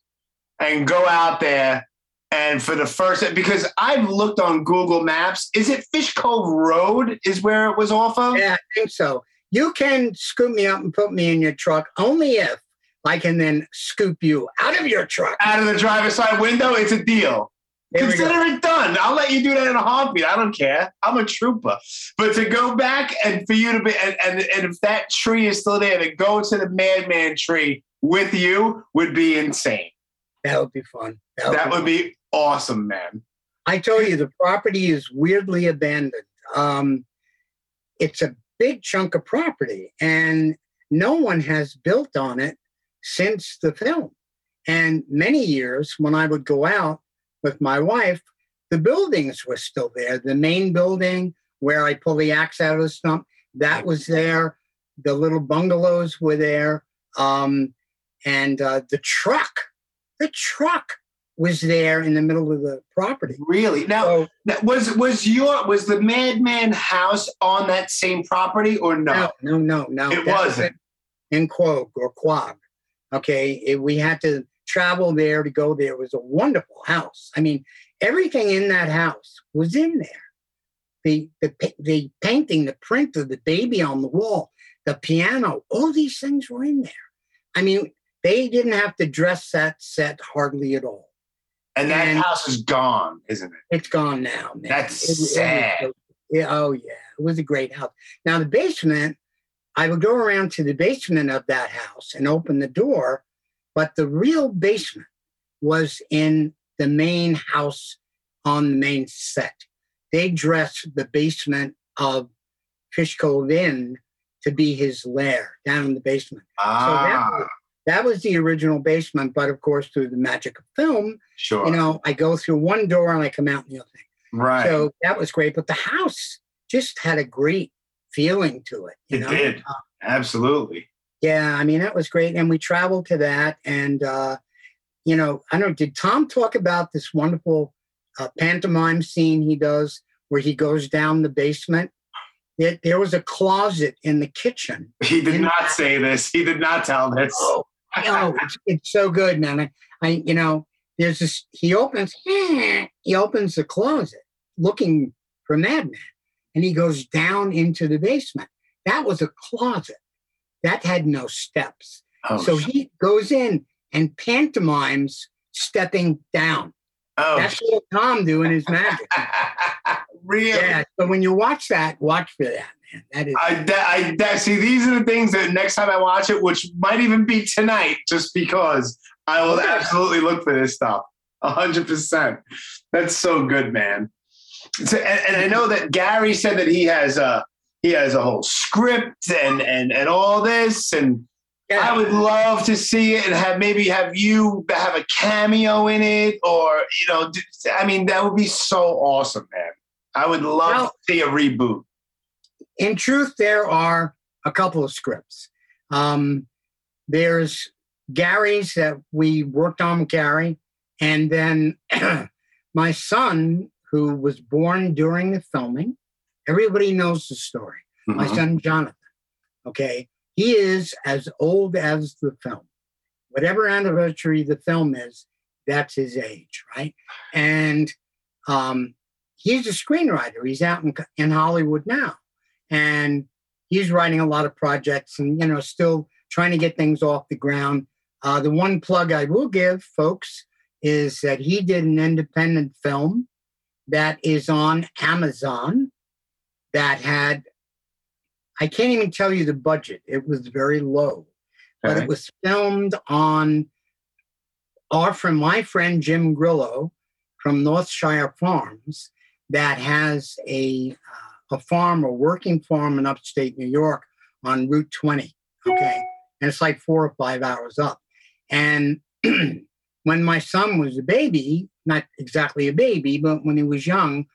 and go out there and for the first because I've looked on Google Maps, is it Fish Cove Road is where it was off of? Yeah, I think so. You can scoop me up and put me in your truck only if I can then scoop you out of your truck. Out of the driver's side window, it's a deal. There we go. Consider it done. I'll let you do that in a heartbeat. I don't care. I'm a trooper. But to go back and for you to be and, and, and if that tree is still there, to go to the madman tree with you would be insane. That would be fun. That would be awesome, man. I told you the property is weirdly abandoned. Um, it's a big chunk of property, and no one has built on it since the film. And many years when I would go out with my wife, the buildings were still there. The main building where I pull the axe out of the stump, that was there. The little bungalows were there. Um, and uh, the truck, the truck was there in the middle of the property. Really? Now, So was was your was the Madman house on that same property or no? no, no, no, no. It That was wasn't. in Quogue or Quag. Okay, It- we had to travel there to go there. It was a wonderful house. I mean, everything in that house was in there. The the the painting, the print of the baby on the wall, the piano, all these things were in there. I mean, they didn't have to dress that set hardly at all. And that And- house is gone, isn't it? It's gone now, man. That's It was- it was sad. oh yeah, it was a great house. Now the basement, I would go around to the basement of that house and open the door, but the real basement was in the main house on the main set. They dressed the basement of Fish Cove Inn to be his lair down in the basement. So that Ah, was, that was the original basement, but of course, through the magic of film, sure. you know, I go through one door and I come out in the other thing. right. So that was great. But the house just had a great feeling to it. You It know? did. Uh, Absolutely. Yeah, I mean that was great, and we traveled to that, and uh, you know, I don't. Did Tom talk about this wonderful uh, pantomime scene he does where he goes down the basement? There, there was a closet in the kitchen. <laughs> He did not say this. He did not tell this. Oh, it's, it's so good, man. I, I, you know, there's this. He opens, <laughs> he opens the closet looking for Madman, and he goes down into the basement. That was a closet that had no steps. Oh, so he goes in and pantomimes stepping down. oh. That's what Tom doing his magic. <laughs> really? Yeah. So when you watch that, watch for that, man. That is. I, that, I that, see. These are the things that next time I watch it, which might even be tonight, just because I will Okay. absolutely look for this stuff. Hundred percent. That's so good, man. So, and, and I know that Gary said that he has a he has a whole script and and and all this, and yeah. I would love to see it and have maybe have you have a cameo in it, or you know, I mean, that would be so awesome, man. I would love Well- to see a reboot. in truth, there are a couple of scripts. Um, there's Gary's that we worked on with Gary, and then <clears throat> my son, who was born during the filming. Everybody knows the story. My Mhm. son Jonathan. Okay, he is as old as the film. Whatever anniversary the film is, that's his age, right? And um, he's a screenwriter. He's out in, in Hollywood now, and he's writing a lot of projects, and you know, still trying to get things off the ground. Uh, the one plug I will give, folks, is that he did an independent film that is on Amazon that had I can't even tell you the budget. It was very low, but Okay. it was filmed on our from my friend Jim Grillo from Northshire Farms that has a uh, a farm, a working farm in upstate New York on Route 20. Okay, and it's like four or five hours up. And <clears throat> when my son was a baby, not exactly a baby, but when he was young,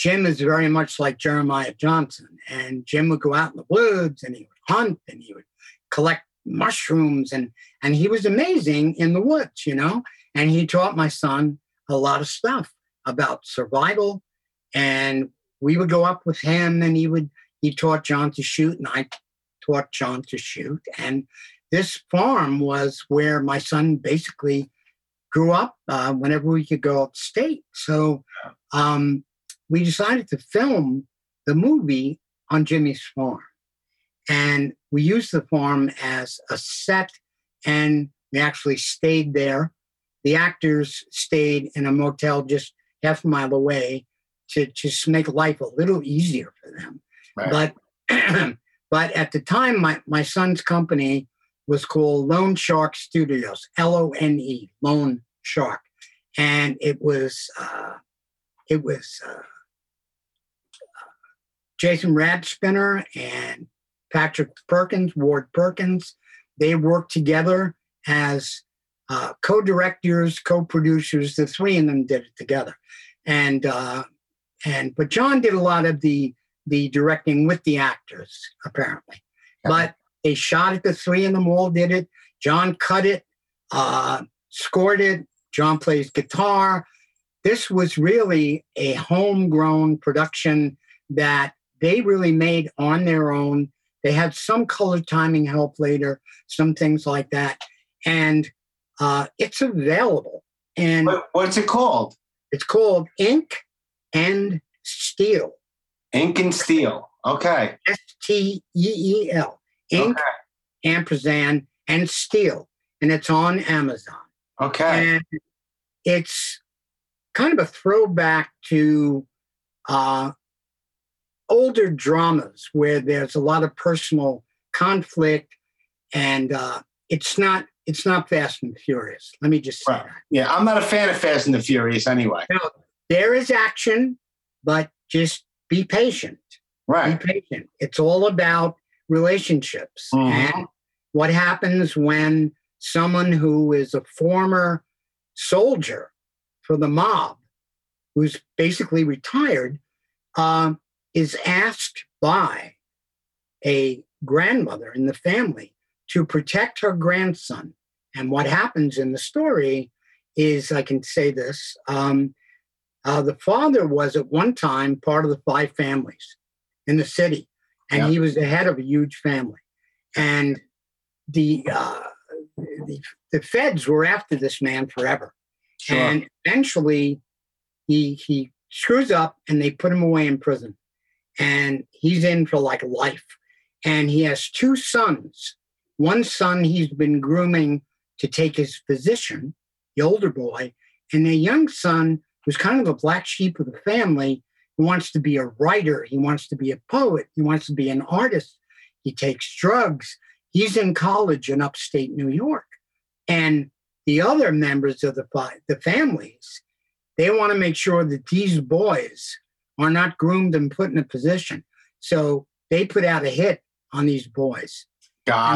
Jim is very much like Jeremiah Johnson. And Jim would go out in the woods and he would hunt and he would collect mushrooms and and he was amazing in the woods, you know. And he taught my son a lot of stuff about survival. And we would go up with him and he would he taught John to shoot and I taught John to shoot. And this farm was where my son basically grew up uh, whenever we could go upstate. So um, we decided to film the movie on Jimmy's farm. And we used the farm as a set, and we actually stayed there. The actors stayed in a motel just half a mile away to just make life a little easier for them. Right. But <clears throat> but at the time, my, my son's company was called Lone Shark Studios, L O N E, Lone Shark, and it was uh, it was uh, Jason Radspinner and Patrick Perkins, Ward Perkins. They worked together as uh, co-directors, co-producers. The three of them did it together, and uh, and but John did a lot of the the directing with the actors apparently, but they shot it. The three of them all did it. John cut it, uh, scored it. John plays guitar. This was really a homegrown production that they really made on their own. They had some color timing help later, some things like that. And uh, it's available. And what's it called? it's called Ink and Steel. Ink and Steel. Okay. S T E E L. Ink, Okay. ampersand, and Steel. And it's on Amazon. Okay. And it's kind of a throwback to uh, older dramas where there's a lot of personal conflict, and uh, it's not it's not Fast and Furious. Let me just say Right. Yeah, I'm not a fan of Fast and the Furious anyway. that. There is action, but just be patient. Right. Be patient. It's all about relationships Mhm. and what happens when someone who is a former soldier for the mob, who's basically retired, um, is asked by a grandmother in the family to protect her grandson. And what happens in the story is, I can say this: um, uh, the father was at one time part of the five families in the city, and Yeah. he was the head of a huge family. And the, uh, the the feds were after this man forever. Sure. And eventually he he screws up and they put him away in prison. And he's in for like life. And he has two sons. One son he's been grooming to take his position, the older boy, and the young son, who's kind of a black sheep of the family, who wants to be a writer, he wants to be a poet, he wants to be an artist, he takes drugs. He's in college in upstate New York. And the other members of the the families, they want to make sure that these boys are not groomed and put in a position. So they put out a hit on these boys.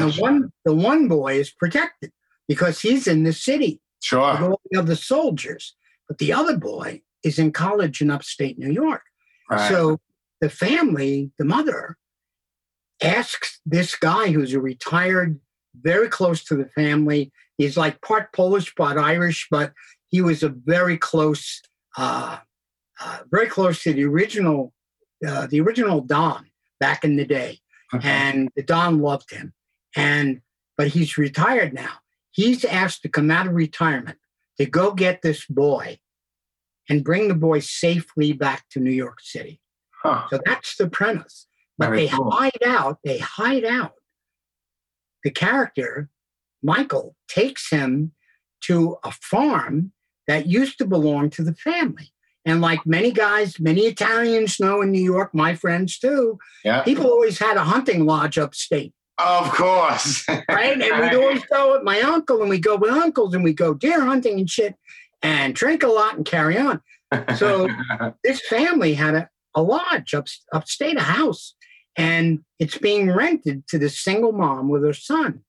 And the one the one boy is protected because he's in the city Sure. all the other soldiers. But the other boy is in college in upstate New York. Right. So the family, the mother, asks this guy who's a retired, very close to the family. He's like part Polish, part Irish, but he was a very close, uh, uh, very close to the original, uh, the original Don back in the day, Okay. and the Don loved him. And but he's retired now. He's asked to come out of retirement to go get this boy and bring the boy safely back to New York City. Huh. So that's the premise. But Very they cool. hide out, they hide out. The character, Michael, takes him to a farm that used to belong to the family. And like many guys, many Italians know in New York, my friends too, Yeah. people always had a hunting lodge upstate, Of course. right? And we'd <laughs> always go with my uncle and we go with uncles and we go deer hunting and shit and drink a lot and carry on. So <laughs> this family had a, a lodge up, upstate, a house, and it's being rented to this single mom with her son.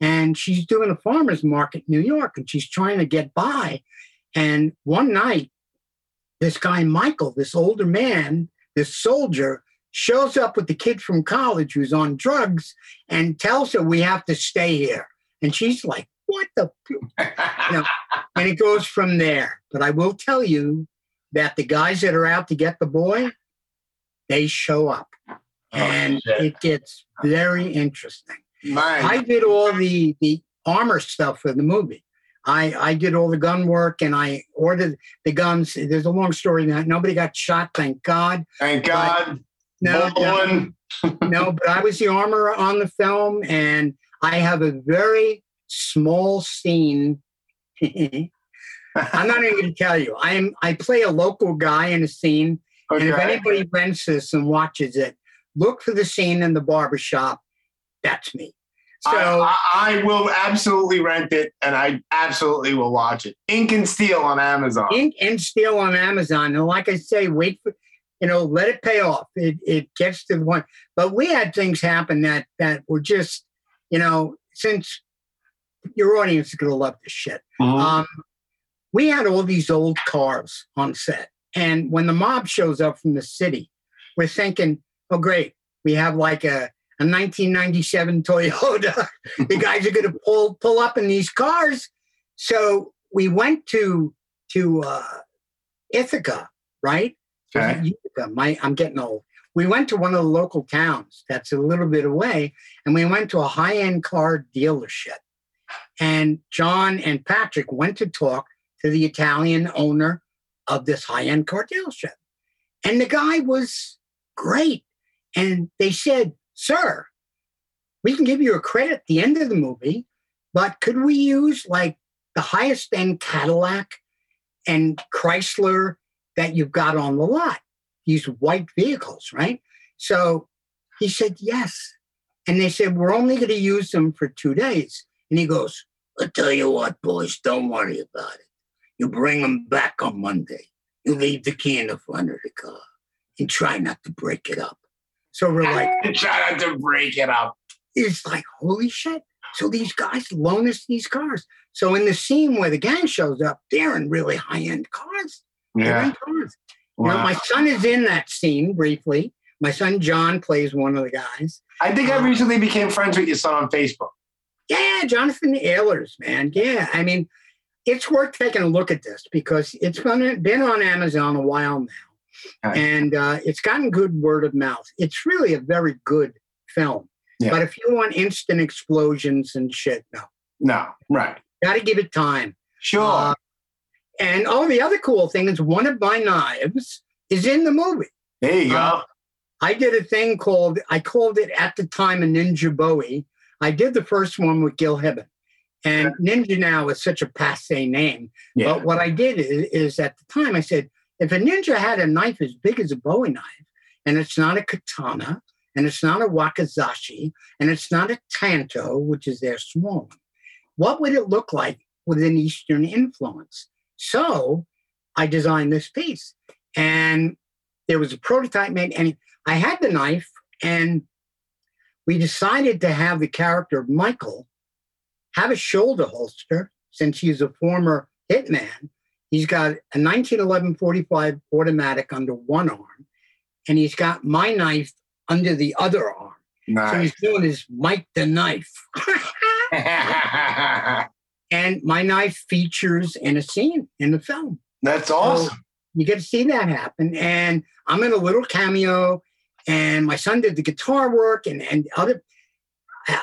And she's doing a farmer's market in New York and she's trying to get by. And one night, this guy, Michael, this older man, this soldier, shows up with the kid from college who's on drugs and tells her we have to stay here. And she's like, what the? <laughs> and it goes from there. But I will tell you that the guys that are out to get the boy, they show up. And Oh, shit. it gets very interesting. Nice. I did all the the armor stuff for the movie. I I did all the gun work and I ordered the guns. There's a long story that nobody got shot, thank God. Thank God. No, no, <laughs> no, but I was the armor on the film, and I have a very small scene. <laughs> I'm not even going to tell you. I'm I play a local guy in a scene, Okay. and if anybody rents this and watches it, look for the scene in the barber shop. That's me. So I, I, will absolutely rent it and I absolutely will watch it. Ink and Steel on Amazon. Ink and Steel on Amazon. And like I say, wait for you know, let it pay off. It it gets to the point. But we had things happen that that were just, you know, since your audience is gonna love this shit. Mhm. Um, we had all these old cars on set. And when the mob shows up from the city, we're thinking, oh, great, we have like a, a 1997 Toyota. <laughs> the guys are going to pull pull up in these cars. So we went to to uh, Ithaca, right? Okay. Utica? My, I'm getting old. We went to one of the local towns that's a little bit away, and we went to a high end car dealership. And John and Patrick went to talk to the Italian owner of this high end car dealership. And the guy was great. And they said, Sir, we can give you a credit at the end of the movie, but could we use like the highest end Cadillac and Chrysler that you've got on the lot? These white vehicles, right? So he said, Yes. And they said, We're only going to use them for two days. And he goes, I'll tell you what, boys, don't worry about it. You bring them back on Monday. You leave the key in the front of the car and try not to break it up. So we're like, <laughs> Try not to break it up. it's like, holy shit. So these guys loan us these cars. So in the scene where the gang shows up, they're in really high end cars. They're Yeah. cars. You know, Wow. my son is in that scene briefly. My son John plays one of the guys. I think I um, recently became friends with your son on Facebook. Yeah, Jonathan Ehlers, man. Yeah, I mean, it's worth taking a look at this because it's been, been on Amazon a while now, Okay. and uh, it's gotten good word of mouth. It's really a very good film. Yeah. But if you want instant explosions and shit, no, No, right. got to give it time. Sure. Uh, and oh, the other cool thing is one of my knives is in the movie. there you go. uh, I did a thing called, I called it at the time a Ninja Bowie. I did the first one with Gil Hibben. And Ninja now is such a passe name. yeah. But what I did is, is at the time I said, if a ninja had a knife as big as a Bowie knife, and it's not a katana, and it's not a wakizashi, and it's not a tanto, which is their small one, what would it look like with an Eastern influence? So I designed this piece. And there was a prototype made, and I had the knife, and we decided to have the character of Michael have a shoulder holster since he's a former hitman. He's got a 1911 45 automatic under one arm, and he's got my knife under the other arm. Nice. So he's doing his Mike the knife. <laughs> and my knife features in a scene in the film. That's awesome. You get to see that happen. And I'm in a little cameo, and my son did the guitar work and, and other. Uh,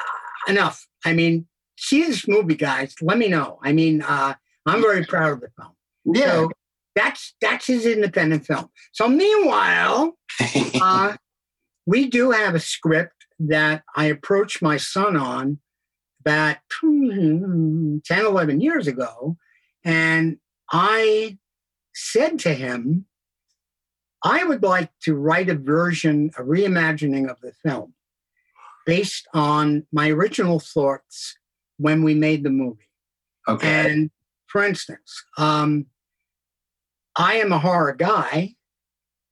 enough. I mean, see this movie, guys. Let me know. I mean, uh, I'm very proud of the film. Yeah. So that's that's his independent film. So meanwhile, <laughs> uh, we do have a script that I approached my son on about hmm, 10, 11 years ago. And I said to him, I would like to write a version, a reimagining of the film based on my original thoughts when we made the movie. okay. And for instance, um, I am a horror guy.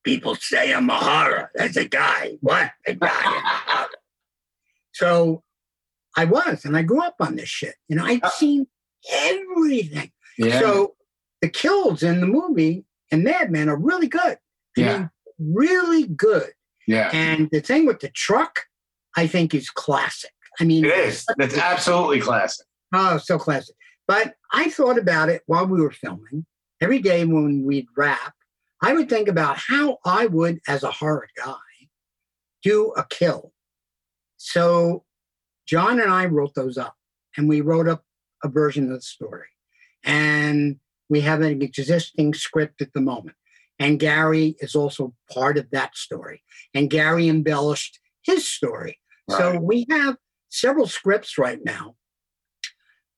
People say I'm a horror. That's a guy. What? A guy. so I was, and I grew up on this shit. You know, I'd Uh, seen everything. yeah. So the kills in the movie and Madman are really good. I Yeah. mean, really good. yeah. And the thing with the truck, I think, is classic. I mean, It is. That's absolutely classic. Oh, so classic. But I thought about it while we were filming. Every day when we'd wrap, I would think about how I would, as a horror guy, do a kill. So John and I wrote those up and we wrote up a version of the story. And we have an existing script at the moment. And Gary is also part of that story. And Gary embellished his story. So we have several scripts right now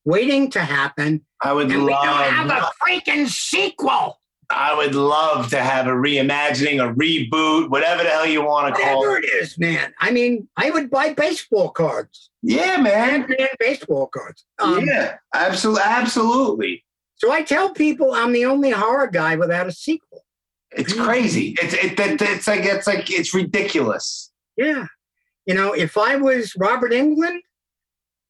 waiting to happen. I would And we don't have love. a freaking sequel. I would love to have a reimagining, a reboot, whatever the hell you want to call it. it is, man. I mean, I would buy baseball cards. Yeah, man. And baseball cards. Um, yeah, absolutely, absolutely. So I tell people I'm the only horror guy without a sequel. It's crazy. It's it, it, it's like it's like it's ridiculous. Yeah. You know, if I was Robert Englund,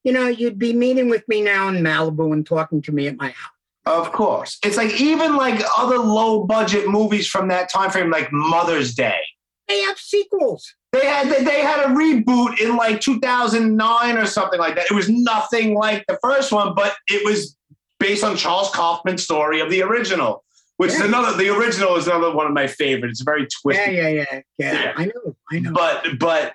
you know, you'd be meeting with me now in Malibu and talking to me at my house. Of course, it's like even like other low budget movies from that time frame, like Mother's Day. They have sequels. They had they, had a reboot in like 2009 or something like that. It was nothing like the first one, but it was based on Charles Kaufman's story of the original, which is another. The original is another one of my favorites. It's very Yeah, yeah, yeah, yeah. Yeah. I know. I know. but but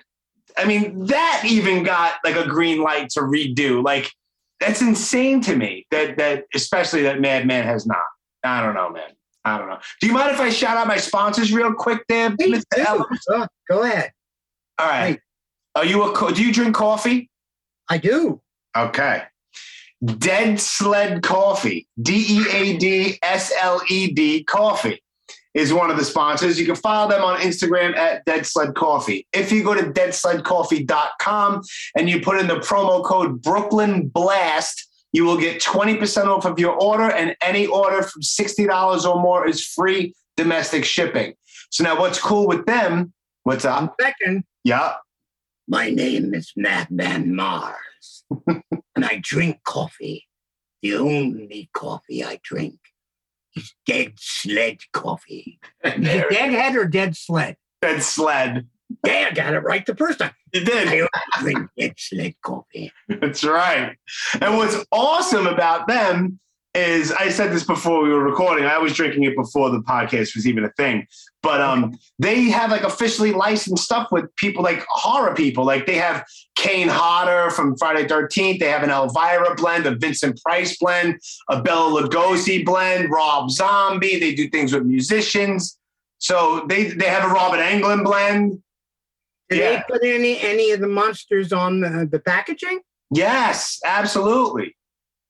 I mean that even got like a green light to redo. Like that's insane to me. That that especially that Madman has not. I don't know, man. I don't know. Do you mind if I shout out my sponsors real quick, there, Mr. Ehlers? Go- ahead. All right. Are you a? co- Do you drink coffee? I do. Okay. Dead Sled Coffee, D E A D S L E D Coffee, is one of the sponsors. You can follow them on Instagram at Dead Sled Coffee. If you go to deadsledcoffee.com and you put in the promo code Brooklyn Blast, you will get 20% off of your order, and any order from $60 or more is free domestic shipping. So, now what's cool with them? What's up? Second, Yeah. my name is Madman Marz, <laughs> and I drink coffee. The only coffee I drink dead sled coffee. <laughs> There- deadhead or dead sled? Dead Sled. Yeah, I got it right the first time. You did. drink dead sled coffee. That's right. And what's awesome about them is I said this before we were recording. I was drinking it before the podcast was even a thing. But um, they have like officially licensed stuff with people like horror people. Like they have Kane Hodder from Friday 13th. They have an Elvira blend, a Vincent Price blend, a Bela Lugosi blend, Rob Zombie. They do things with musicians. So they they have a Robert Englund blend. Did Yeah. they put any any of the monsters on the, the packaging? Yes, absolutely.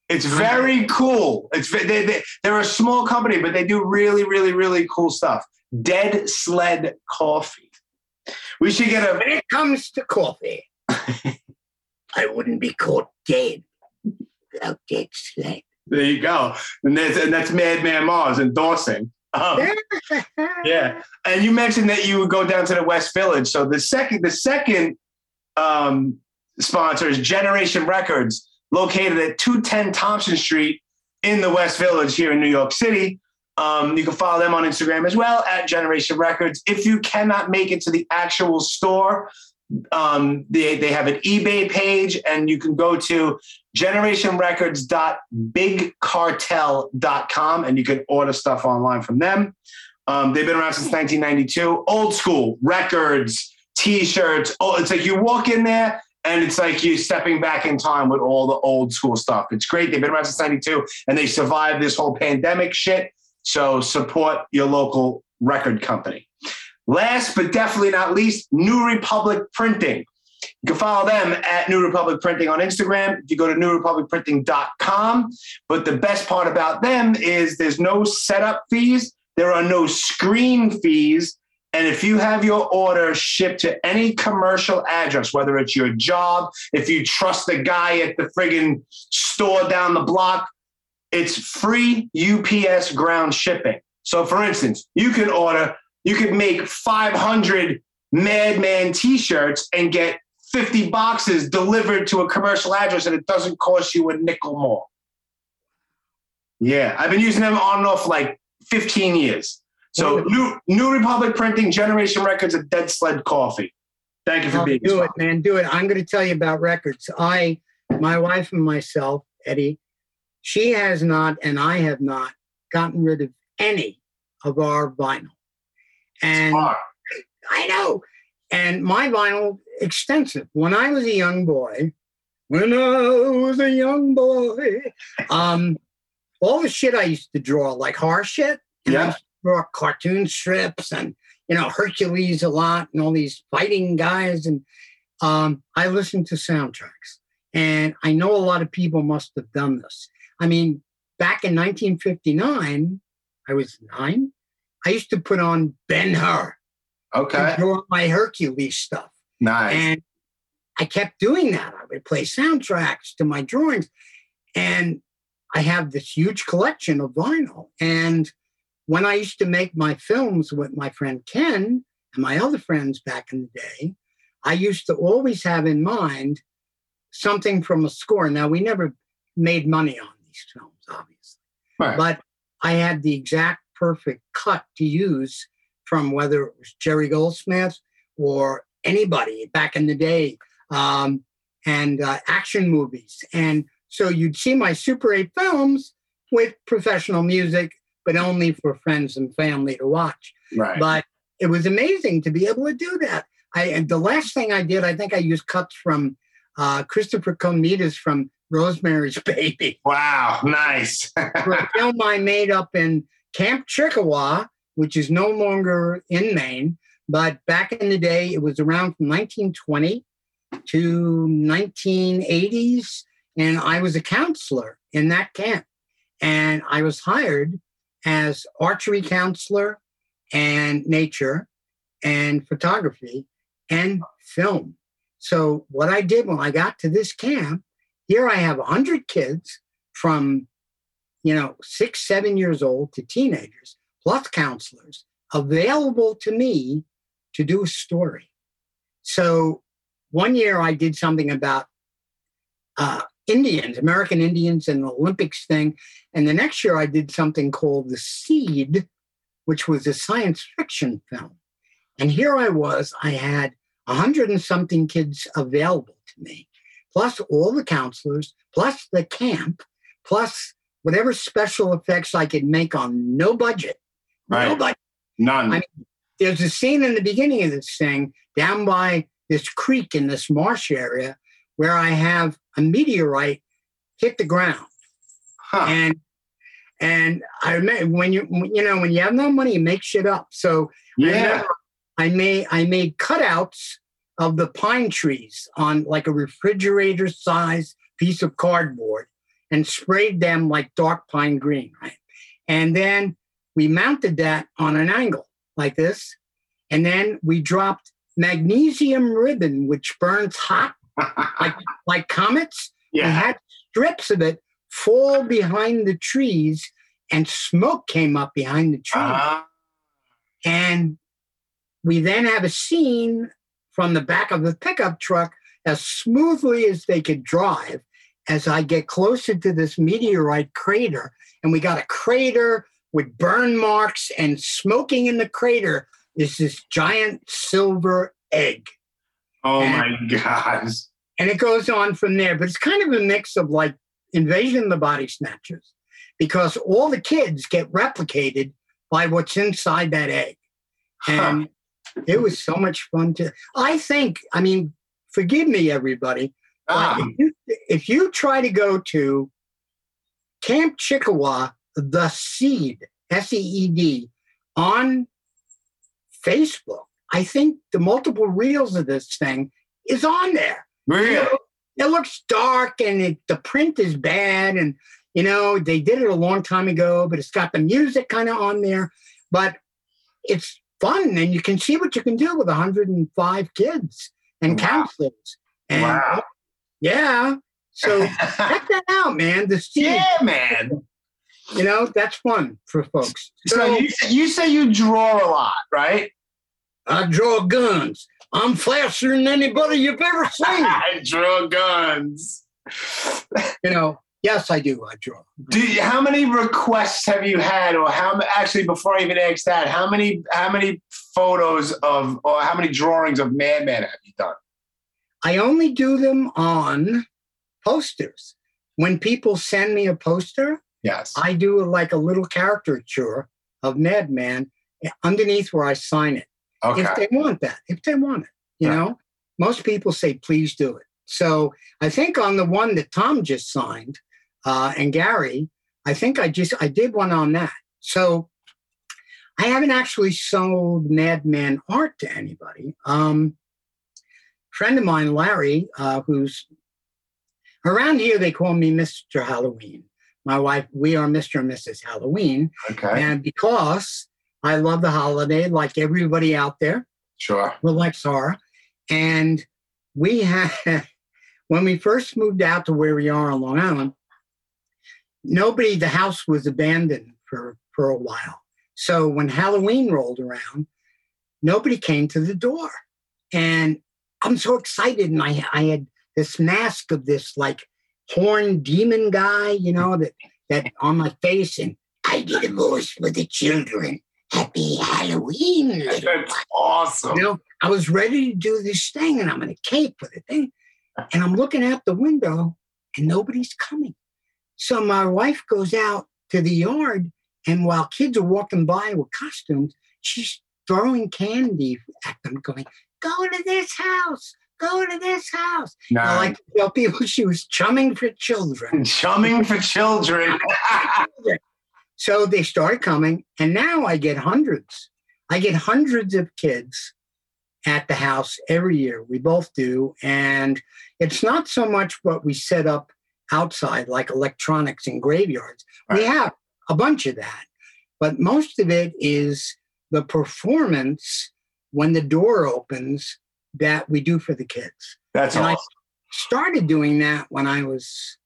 It's very cool. It's they, they, they're a small company, but they do really, really, really cool stuff. Dead Sled Coffee. We should get a. When it comes to coffee, <laughs> I wouldn't be caught dead without dead sled. There you go, and that's and that's Madman Marz endorsing. Um, <laughs> yeah, and you mentioned that you would go down to the West Village. So the second, the second um, sponsor is Generation Records, located at 210 Thompson Street in the West Village here in New York City. Um, you can follow them on Instagram as well at Generation Records. If you cannot make it to the actual store, um, they, they have an eBay page, and you can go to generationrecords.bigcartel.com and you can order stuff online from them. Um, they've been around since 1992. Old school records, t-shirts. Oh, it's like you walk in there and it's like you're stepping back in time with all the old school stuff. It's great. They've been around since 92 and they survived this whole pandemic shit. So support your local record company. Last but definitely not least, New Republic Printing. You can follow them at New Republic Printing on Instagram. If You go to newrepublicprinting.com. But the best part about them is there's no setup fees, there are no screen fees. And if you have your order shipped to any commercial address, whether it's your job, if you trust the guy at the friggin' store down the block, it's free UPS ground shipping. So, for instance, you can order, you could make 500 Madman t shirts and get 50 boxes delivered to a commercial address and it doesn't cost you a nickel more. Yeah, I've been using them on and off like 15 years. So New New Republic Printing, Generation Records, and Dead Sled Coffee. Thank you for Oh, being do it, man. Do it. I'm going to tell you about records. I, my wife, and myself, Eddie, she has not, and I have not gotten rid of any of our vinyl. And. I know. And my vinyl extensive. When I was a young boy, when I was a young boy, um, all the shit I used to draw, like horror shit, Yeah. Cartoon strips and you know Hercules a lot and all these fighting guys, and um, I listened to soundtracks. And I know a lot of people must have done this. I mean, back in 1959, I was nine. I used to put on Ben Hur Okay. draw my Hercules stuff. Nice. And I kept doing that. I would play soundtracks to my drawings. And I have this huge collection of vinyl. And when I used to make my films with my friend Ken and my other friends back in the day, I used to always have in mind something from a score. Now, we never made money on these films, obviously, Right. but I had the exact perfect cut to use from whether it was Jerry Goldsmith or anybody back in the day, um, and uh, action movies. And so you'd see my Super 8 films with professional music, but only for friends and family to watch. right. But it was amazing to be able to do that. I and the last thing I did, I think I used cuts from uh, Christopher Komeda from Rosemary's <laughs> Baby wow. Nice. <laughs> for a film I made up in Camp Chickasaw, which is no longer in Maine, but back in the day, it was around from 1920 to 1980s, and I was a counselor in that camp, and I was hired as archery counselor and nature and photography and film. So what I did when I got to this camp, here I have 100 kids from you know, six, seven years old to teenagers, plus counselors available to me to do a story. So one year I did something about uh, Indians, American Indians, and the Olympics thing. And the next year I did something called The Seed, which was a science fiction film. And here I was, I had a hundred and something kids available to me, plus all the counselors, plus the camp, plus whatever special effects I could make on no budget. Right. No budget. None. I There's a scene in the beginning of this thing down by this creek in this marsh area where I have a meteorite hit the ground. huh. And and I remember when you you know when you have no money, you make shit up. So Yeah. remember I made I made cutouts of the pine trees on like a refrigerator size piece of cardboard and sprayed them like dark pine green, right? And then we mounted that on an angle like this. And then we dropped magnesium ribbon, which burns hot like, like comets. We yeah. had strips of it fall behind the trees, and smoke came up behind the trees. Ah, And we then have a scene from the back of the pickup truck as smoothly as they could drive as I get closer to this meteorite crater. And we got a crater with burn marks, and smoking in the crater is this giant silver egg. Oh my <laughs> gosh. And it goes on from there. But it's kind of a mix of like Invasion of the Body Snatchers because all the kids get replicated by what's inside that egg. And it was so much fun to. I think, I mean, forgive me, everybody. Ah, if, you, if you try to go to Camp Chickawaw, the seed, S E E D, on Facebook, I think the multiple reels of this thing is on there. really? It looks dark and it, the print is bad. And, you know, they did it a long time ago, but it's got the music kind of on there. But it's fun and you can see what you can do with 105 kids and Wow. counselors. And Wow. yeah. So <laughs> check that out, man. The yeah, man. you know, that's fun for folks. So you, you say you draw a lot, right? I draw guns. I'm faster than anybody you've ever <laughs> seen. I draw guns. you know, yes, I do. I draw. Do you, how many requests have you had, or how actually before I even ask that, how many how many photos of or how many drawings of Madman have you done? I only do them on posters. When people send me a poster, Yes. I do like a little caricature of Madman eh, underneath where I sign it. Okay. If they want that, if they want it, you Right. know, most people say, please do it. So I think on the one that Tom just signed uh, and Gary, I think I just, I did one on that. So I haven't actually sold Madman art to anybody. Um, friend of mine, Larry, uh, who's around here, they call me Mr. Halloween. My wife, we are Mr. and Mrs. Halloween. okay. And because I love the holiday, like everybody out there, Sure. well, like Sarah, and we had, <laughs> when we first moved out to where we are on Long Island, nobody, the house was abandoned for, for a while. So when Halloween rolled around, nobody came to the door. And I'm so excited. And I, I had this mask of this like horned demon guy, you know, that, that on my face. And I did a voice for the children. Happy Halloween, That's awesome. you know, I was ready to do this thing and I'm in a cape with the thing. And I'm looking out the window and nobody's coming. So my wife goes out to the yard and while kids are walking by with costumes, she's throwing candy at them, going, Go to this house, go to this house. I like to tell people she was chumming for children. Chumming for children. <laughs> So they started coming, and now I get hundreds. I get hundreds of kids at the house every year. We both do. And it's not so much what we set up outside, like electronics and graveyards. We have a bunch of that. But most of it is the performance when the door opens that we do for the kids That's And I- started doing that when I was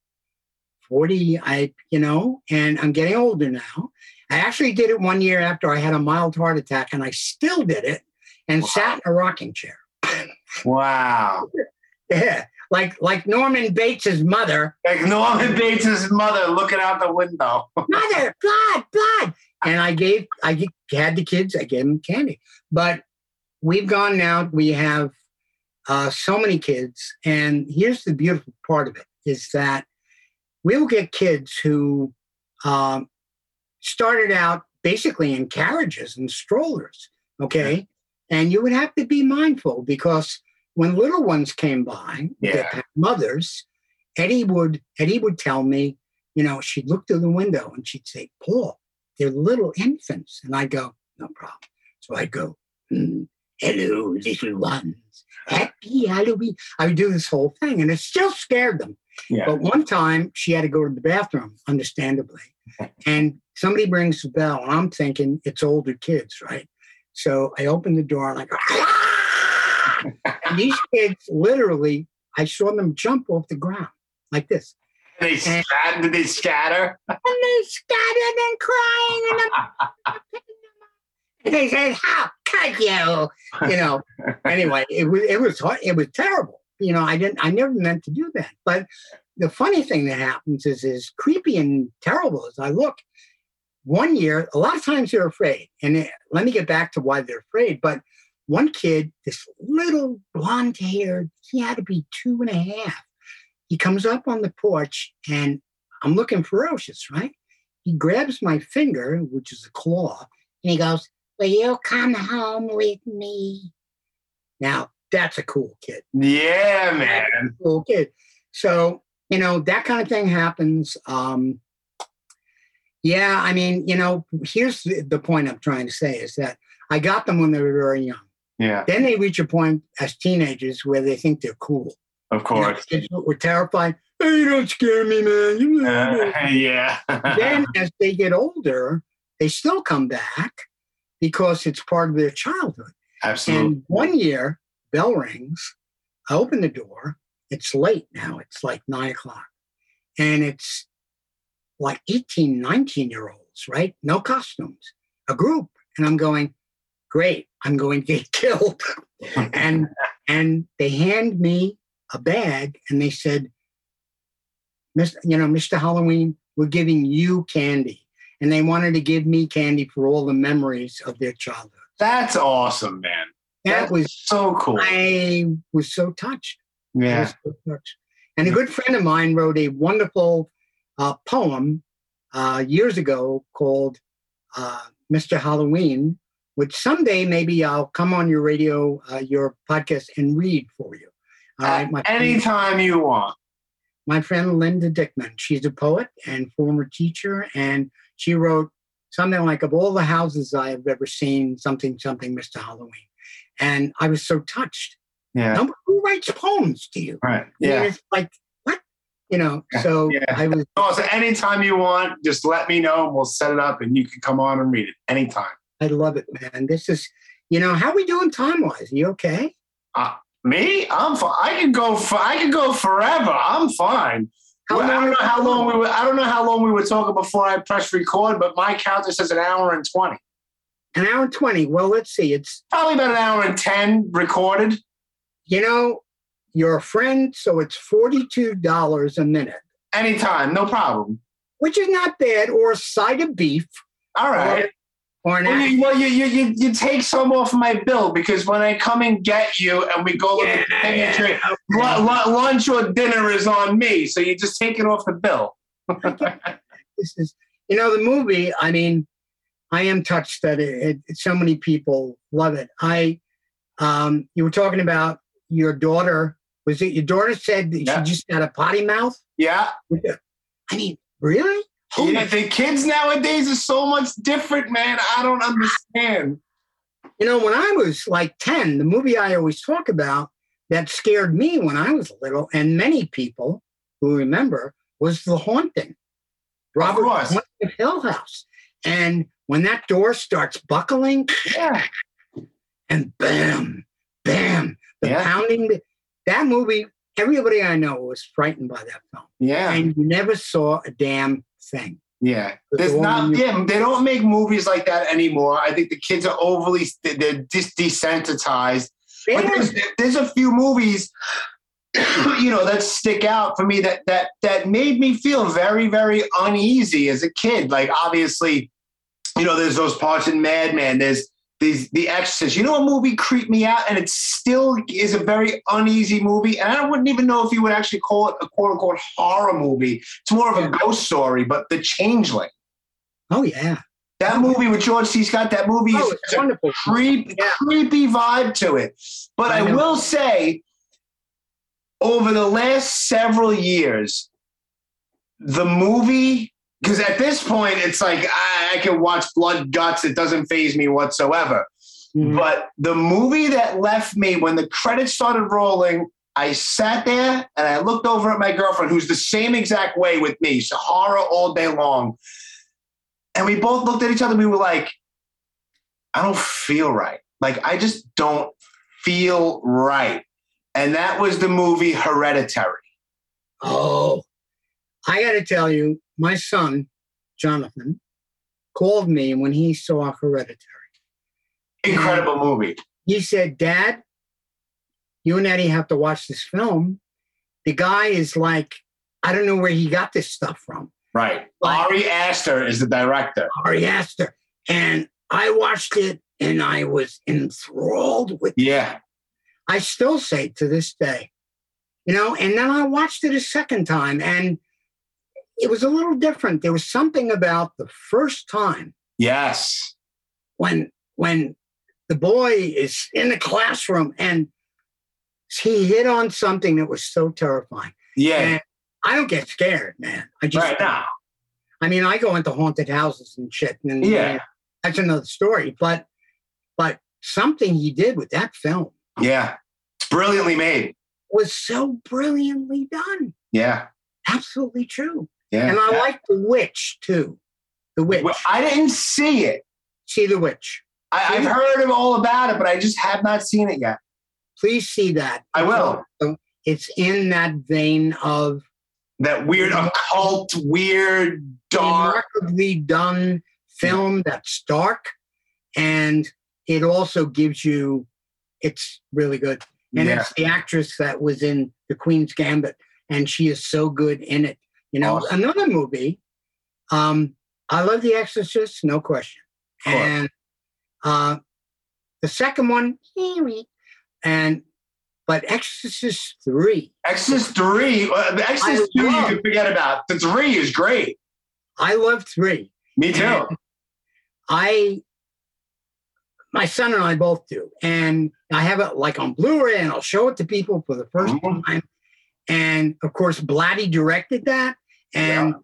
40, I, you know, and I'm getting older now. I actually did it one year after I had a mild heart attack and I still did it and Wow. sat in a rocking chair. Wow. <laughs> Yeah. Like like Norman Bates's mother, Like Norman Bates's mother looking out the window. <laughs> mother, blood, blood. And I gave I had the kids, I gave them candy. But we've gone now, we have uh, so many kids. And here's the beautiful part of it is that we'll get kids who um, started out basically in carriages and strollers. Okay. And you would have to be mindful because when little ones came by, Yeah. their mothers, Eddie would Eddie would tell me, you know, she'd look through the window and she'd say, Paul, they're little infants. And I'd go, no problem. So I'd go, "Hmm, hello, little ones. Happy Halloween. I would do this whole thing and it still scared them. Yeah. But one time she had to go to the bathroom, understandably. <laughs> And somebody brings the bell, and I'm thinking it's older kids, right? So I open the door and I go, "Ah!" and these kids literally, I saw them jump off the ground like this. They scatter. Did they scatter? And they scattered and crying and I'm <laughs> and they said, How could you? You know. <laughs> Anyway, it was it was hard, it was terrible. You know, I didn't I never meant to do that. But the funny thing that happens is as creepy and terrible as I look, one year, a lot of times they're afraid. And it- let me get back to why they're afraid. But one kid, this little blonde haired, he had to be two and a half. He comes up on the porch and I'm looking ferocious, right? He grabs my finger, which is a claw, and he goes, Will you come home with me? Now, that's a cool kid. Yeah, man. Cool kid. So, you know, that kind of thing happens. Um, yeah, I mean, you know, here's the, the point I'm trying to say is that I got them when they were very young. Yeah, Then they reach a point as teenagers where they think they're cool. of You know, course. were terrified. Hey, you don't scare me, man. You know, Uh, <laughs> yeah. then <laughs> as they get older, they still come back because it's part of their childhood. Absolutely. And one year, bell rings. I open the door. It's late now. It's like nine o'clock. And it's like 18, 19 year olds, right? No costumes, a group. And I'm going, great, I'm going to get <laughs> killed. and and they hand me a bag and they said, Mr. You know, Mr. Halloween, we're giving you candy. And they wanted to give me candy for all the memories of their childhood. That's awesome, man. That was so cool. I was so touched. Yeah. was so touched. And a good friend of mine wrote a wonderful uh, poem uh, years ago called uh, Mr. Halloween, which someday maybe I'll come on your radio, uh, your podcast, and read for you. All right, my friend, Anytime you want. my friend Linda Dickman. She's a poet and former teacher, and she wrote something like, "Of all the houses I have ever seen, something, something, Mr. Halloween," and I was so touched. Yeah. Number who writes poems to you? Right. Yeah. It's like, what? You know, so Yeah. I was, Oh, so anytime you want, just let me know and we'll set it up and you can come on and read it anytime. I love it, man. This is, you know, how we doing time wise? You okay? Uh, me? I'm fine. I could go for I could go forever. I'm fine. Well, I don't know how long we were I don't know how long we were talking before I pressed record, but my counter says an hour and 20. An hour and 20. Well, let's see. It's, Probably about an hour and 10 recorded. you know, you're a friend, so it's $42 a minute, Anytime, no problem. which is not bad, or a side of beef, All right. or an Well, you, well you, you, you, you take some off my bill because when I come and get you and we go look at the thing and drink, lu- lu- lunch or dinner is on me. So you just take it off the bill. <laughs> <laughs> this is you know the movie i mean i am touched that it, it, so many people love it i um you were talking about your daughter was it your daughter said that Yeah. she just had a potty mouth Yeah. i mean really Holy Yeah, the kids nowadays are so much different, man. I don't understand. you know when i was like 10 the movie i always talk about that scared me when i was little and many people who remember was the haunting robert of hill house and when that door starts buckling Yeah. and bam, bam, the Yeah. pounding. That movie, everybody I know was frightened by that film, Yeah. and you never saw a damn thing. Yeah. The There's not, yeah, they don't make movies like that anymore. I think the kids are overly, they're just desensitized. Yeah. there's, there's a few movies, you know, that stick out for me that that that made me feel very, very uneasy as a kid. Like obviously, you know, there's those parts in Madman. There's these The Exorcist. You know, a movie creeped me out, and it still is a very uneasy movie. And I wouldn't even know if you would actually call it a quote unquote horror movie. It's more of a ghost story, but The Changeling. Oh yeah. That movie with George C. Scott, that movie Oh, is wonderful. creep, Yeah. creepy vibe to it. But I, I will say, over the last several years, the movie, because at this point, it's like I, I can watch blood guts, it doesn't phase me whatsoever. Mhm. But the movie that left me when the credits started rolling, I sat there and I looked over at my girlfriend, who's the same exact way with me, horror all day long. And we both looked at each other and we were like, I don't feel right. Like, I just don't feel right. And that was the movie Hereditary. Oh, I got to tell you, my son, Jonathan, called me when he saw Hereditary. Incredible movie. He said, Dad, you and Eddie have to watch this film. The guy is like, I don't know where he got this stuff from. Right. Like- Ari Aster is the director. Ari Aster. And I watched it and I was enthralled with Yeah. I still say to this day, you know, and then I watched it a second time and it was a little different. There was something about the first time Yes. when when the boy is in the classroom and he hit on something that was so terrifying. Yeah. And I don't get scared, man. I just right now. I mean, I go into haunted houses and shit, and Yeah. that's another story. But but something he did with that film Yeah. Brilliantly made. was so brilliantly done. Yeah. Absolutely true. Yeah. And I like The Witch too. The Witch. Well, I didn't see it. see The Witch. I, I've heard of all about it, but I just have not seen it yet. Please see that. I will. It's in that vein of That weird occult, weird, dark. remarkably done film that's dark. And it also gives you, it's really good. And Yeah. it's the actress that was in The Queen's Gambit, and she is so good in it. You know, Awesome. another movie, um, I love The Exorcist, no question. And uh, the second one, and but Exorcist 3, Exorcist 3. uh, The Exorcist 2 you can forget about. The 3 is great. I love 3. Me too. And I, my son and I both do, and I have it like on Blu-ray, and I'll show it to people for the 1st Mhm. time. And of course, Blatty directed that, and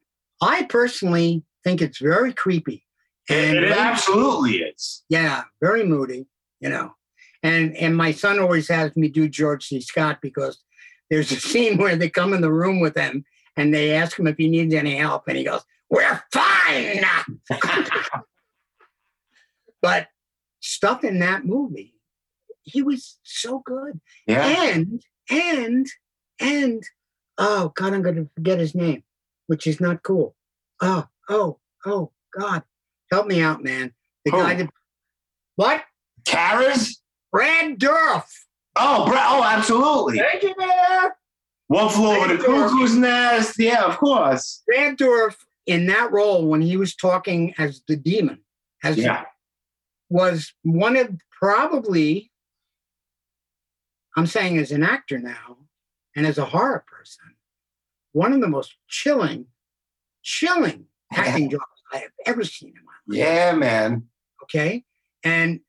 I personally think it's very creepy. And it, it absolutely is. yeah, very moody, you know. And and my son always has me do George C. Scott because there's a <laughs> scene where they come in the room with him and they ask him if he needs any help, and he goes, "We're fine." <laughs> but stuff in that movie, he was so good. Yeah. And and and oh God, I'm going to forget his name, which is not cool. Oh oh oh God, help me out, man. The Who? guy that what? Karras? Brad Dourif. Oh, bro. Oh, absolutely. Thank you there. One flew over the cuckoo's nest. Yeah, of course. Brad Dourif in that role when he was talking as the demon, as Yeah. Was one of probably, I'm saying as an actor now and as a horror person, one of the most chilling, chilling <laughs> acting jobs I have ever seen in my life. Yeah, man. Okay. And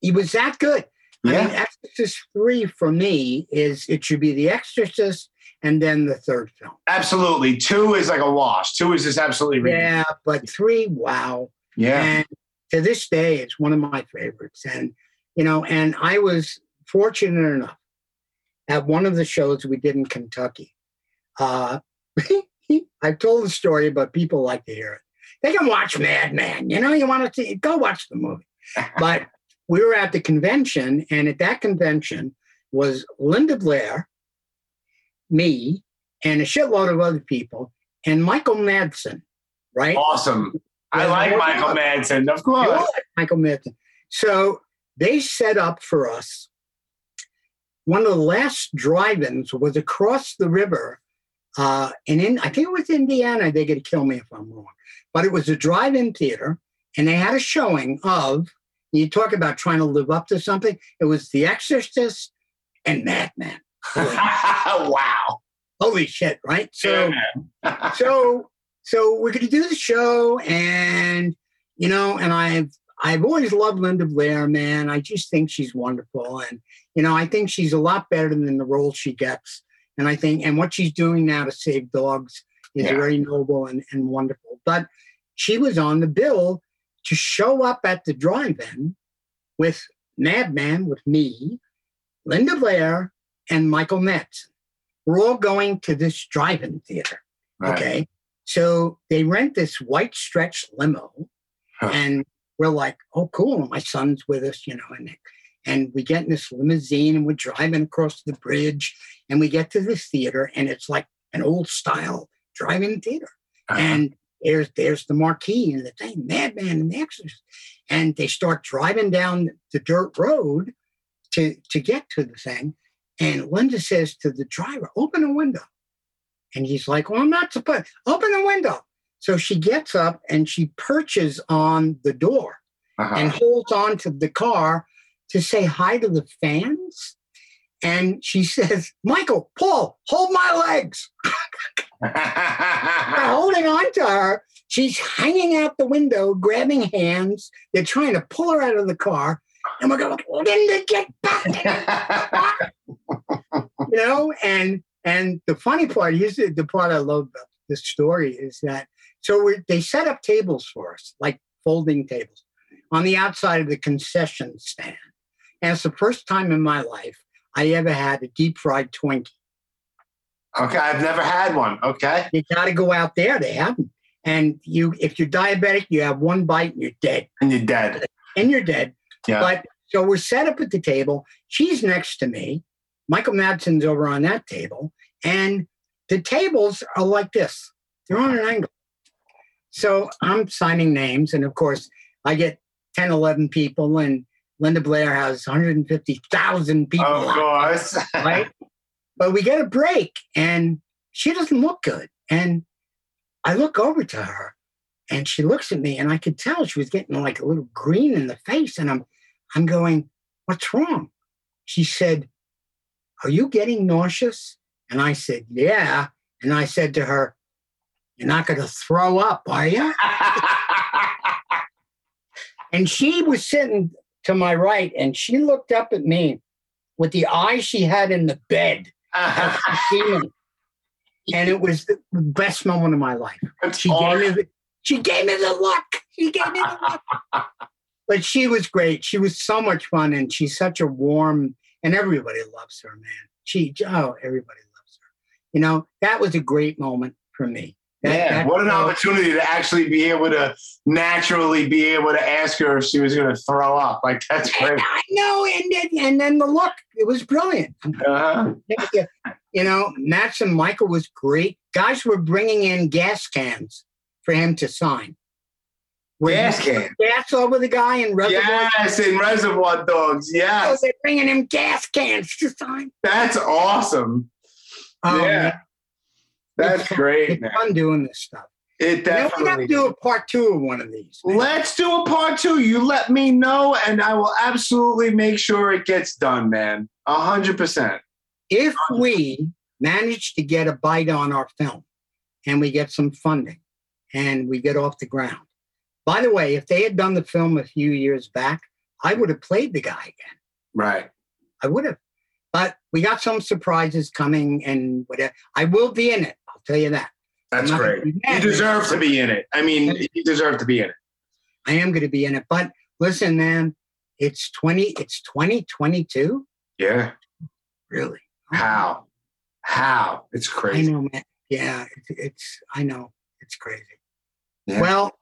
he was that good. I Yeah. mean, Exorcist 3 for me is it should be The Exorcist and then the third film. Absolutely. Two is like a wash. Two is just absolutely ridiculous. Yeah, but three, wow. Yeah. And to this day, it's one of my favorites. And, you know, and I was fortunate enough at one of the shows we did in Kentucky. Uh, <laughs> I've told the story, but people like to hear it. They can watch Madman. You know, you want to see, go watch the movie. <laughs> But we were at the convention, and at that convention was Linda Blair, me, and a shitload of other people, and Michael Madsen, right? Awesome. I like Michael doubt. Madsen, of course. like Michael Madsen. So they set up for us. One of the last drive-ins was across the river, uh, and in I think it was Indiana. They're going to kill me if I'm wrong, but it was a drive-in theater, and they had a showing of. You talk about trying to live up to something. It was The Exorcist and Madman. <laughs> wow. Holy shit! Right. So <laughs> so so we're going to do the show and you know and i've i've always loved linda blair man i just think she's wonderful and you know i think she's a lot better than the role she gets and i think and what she's doing now to save dogs is Yeah. very noble and, and wonderful but she was on the bill to show up at the drive-in with madman with me linda blair and michael metz we're all going to this drive-in theater Right. Okay. So they rent this white stretch limo Huh. and we're like, oh, cool. My son's with us, you know, and, and we get in this limousine and we're driving across the bridge and we get to this theater and it's like an old style driving theater. Uh-huh. And there's there's the marquee and the thing, Madman and the Exorcist. And they start driving down the dirt road to, to get to the thing. And Linda says to the driver, open a window. And he's like, Well, I'm not supposed open the window. So she gets up and she perches on the door Uh-huh. and holds on to the car to say hi to the fans. And she <laughs> says, Michael, Paul, hold my legs. <laughs> Holding on to her. She's hanging out the window, grabbing hands. They're trying to pull her out of the car. And we're going, Linda, get back <laughs> you know, and and the funny part, here's the, the part I love about this story is that so they set up tables for us, like folding tables, on the outside of the concession stand. And it's the first time in my life I ever had a deep fried Twinkie. okay, I've never had one. Okay. You got to go out there; they have them. And you, if you're diabetic, you have one bite and you're dead, And you're dead. and you're dead. Yeah. But so we're set up at the table. She's next to me. Michael Madsen's over on that table. And the tables are like this. They're on an angle. So I'm signing names. And of course, I get 10, 11 people, and Linda Blair has 150,000 people. of course. <laughs> right? But we get a break and she doesn't look good. And I look over to her and she looks at me and I could tell she was getting like a little green in the face. And I'm I'm going, what's wrong? She said, Are you getting nauseous? And I said, Yeah. And I said to her, You're not gonna throw up, are you? <laughs> And she was sitting to my right and she looked up at me with the eyes she had in the bed. as she seen me. And it was the best moment of my life. That's She gave me the, she gave me the look. She gave me the look. <laughs> but she was great. She was so much fun and she's such a warm and everybody loves her, man. She oh, everybody loves her. You know, that was a great moment for me. That- yeah, that- what an opportunity to actually be able to naturally be able to ask her if she was going to throw up. Like that's great. I know, and then, and then the look, it was brilliant. Uh-huh. You know, Max and Michael was great. Guys were bringing in gas cans for him to sign. Gas can. Gas over the guy in Reservoir. Yes, in Reservoir Dogs. Yeah. Oh, so they're bringing him gas cans to sign. that's awesome. Oh, Yeah, That's it's great, It's man. fun doing this stuff. It You know, we got to do a part two of one of these. man. Let's do a part two. You let me know, and I will absolutely make sure it gets done, man. A hundred percent. if we manage to get a bite on our film and we get some funding and we get off the ground. By the way, if they had done the film a few years back, I would have played the guy again. Right. I would have. But we got some surprises coming and whatever. I will be in it. I'll tell you that. That's great. You deserve to be in it. I mean, you deserve to be in it. I am going to be in it. But listen, man, it's 20, it's 2022. Yeah. Really? Oh. How? How? It's crazy. I know, man. Yeah, it's, it's I know. It's crazy. Yeah. Well,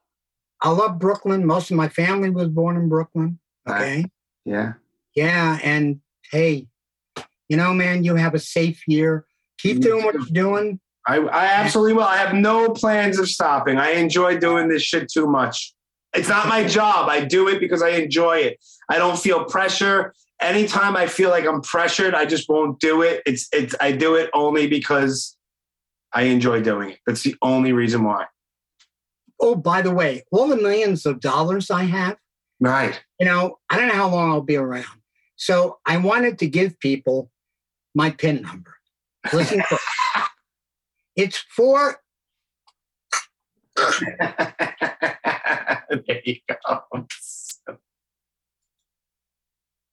I love Brooklyn. Most of my family was born in Brooklyn. Okay. Yeah. Yeah. And hey, you know, man, you have a safe year. Keep Me doing what you're doing. I, I absolutely will. I have no plans of stopping. I enjoy doing this shit too much. It's not my job. I do it because I enjoy it. I don't feel pressure. Anytime I feel like I'm pressured, I just won't do it. It's it's I do it only because I enjoy doing it. That's the only reason why. Oh, by the way, all the millions of dollars I have, Right. you know, I don't know how long I'll be around. So I wanted to give people my PIN number. Listen, <laughs> it's four. <laughs> there you go.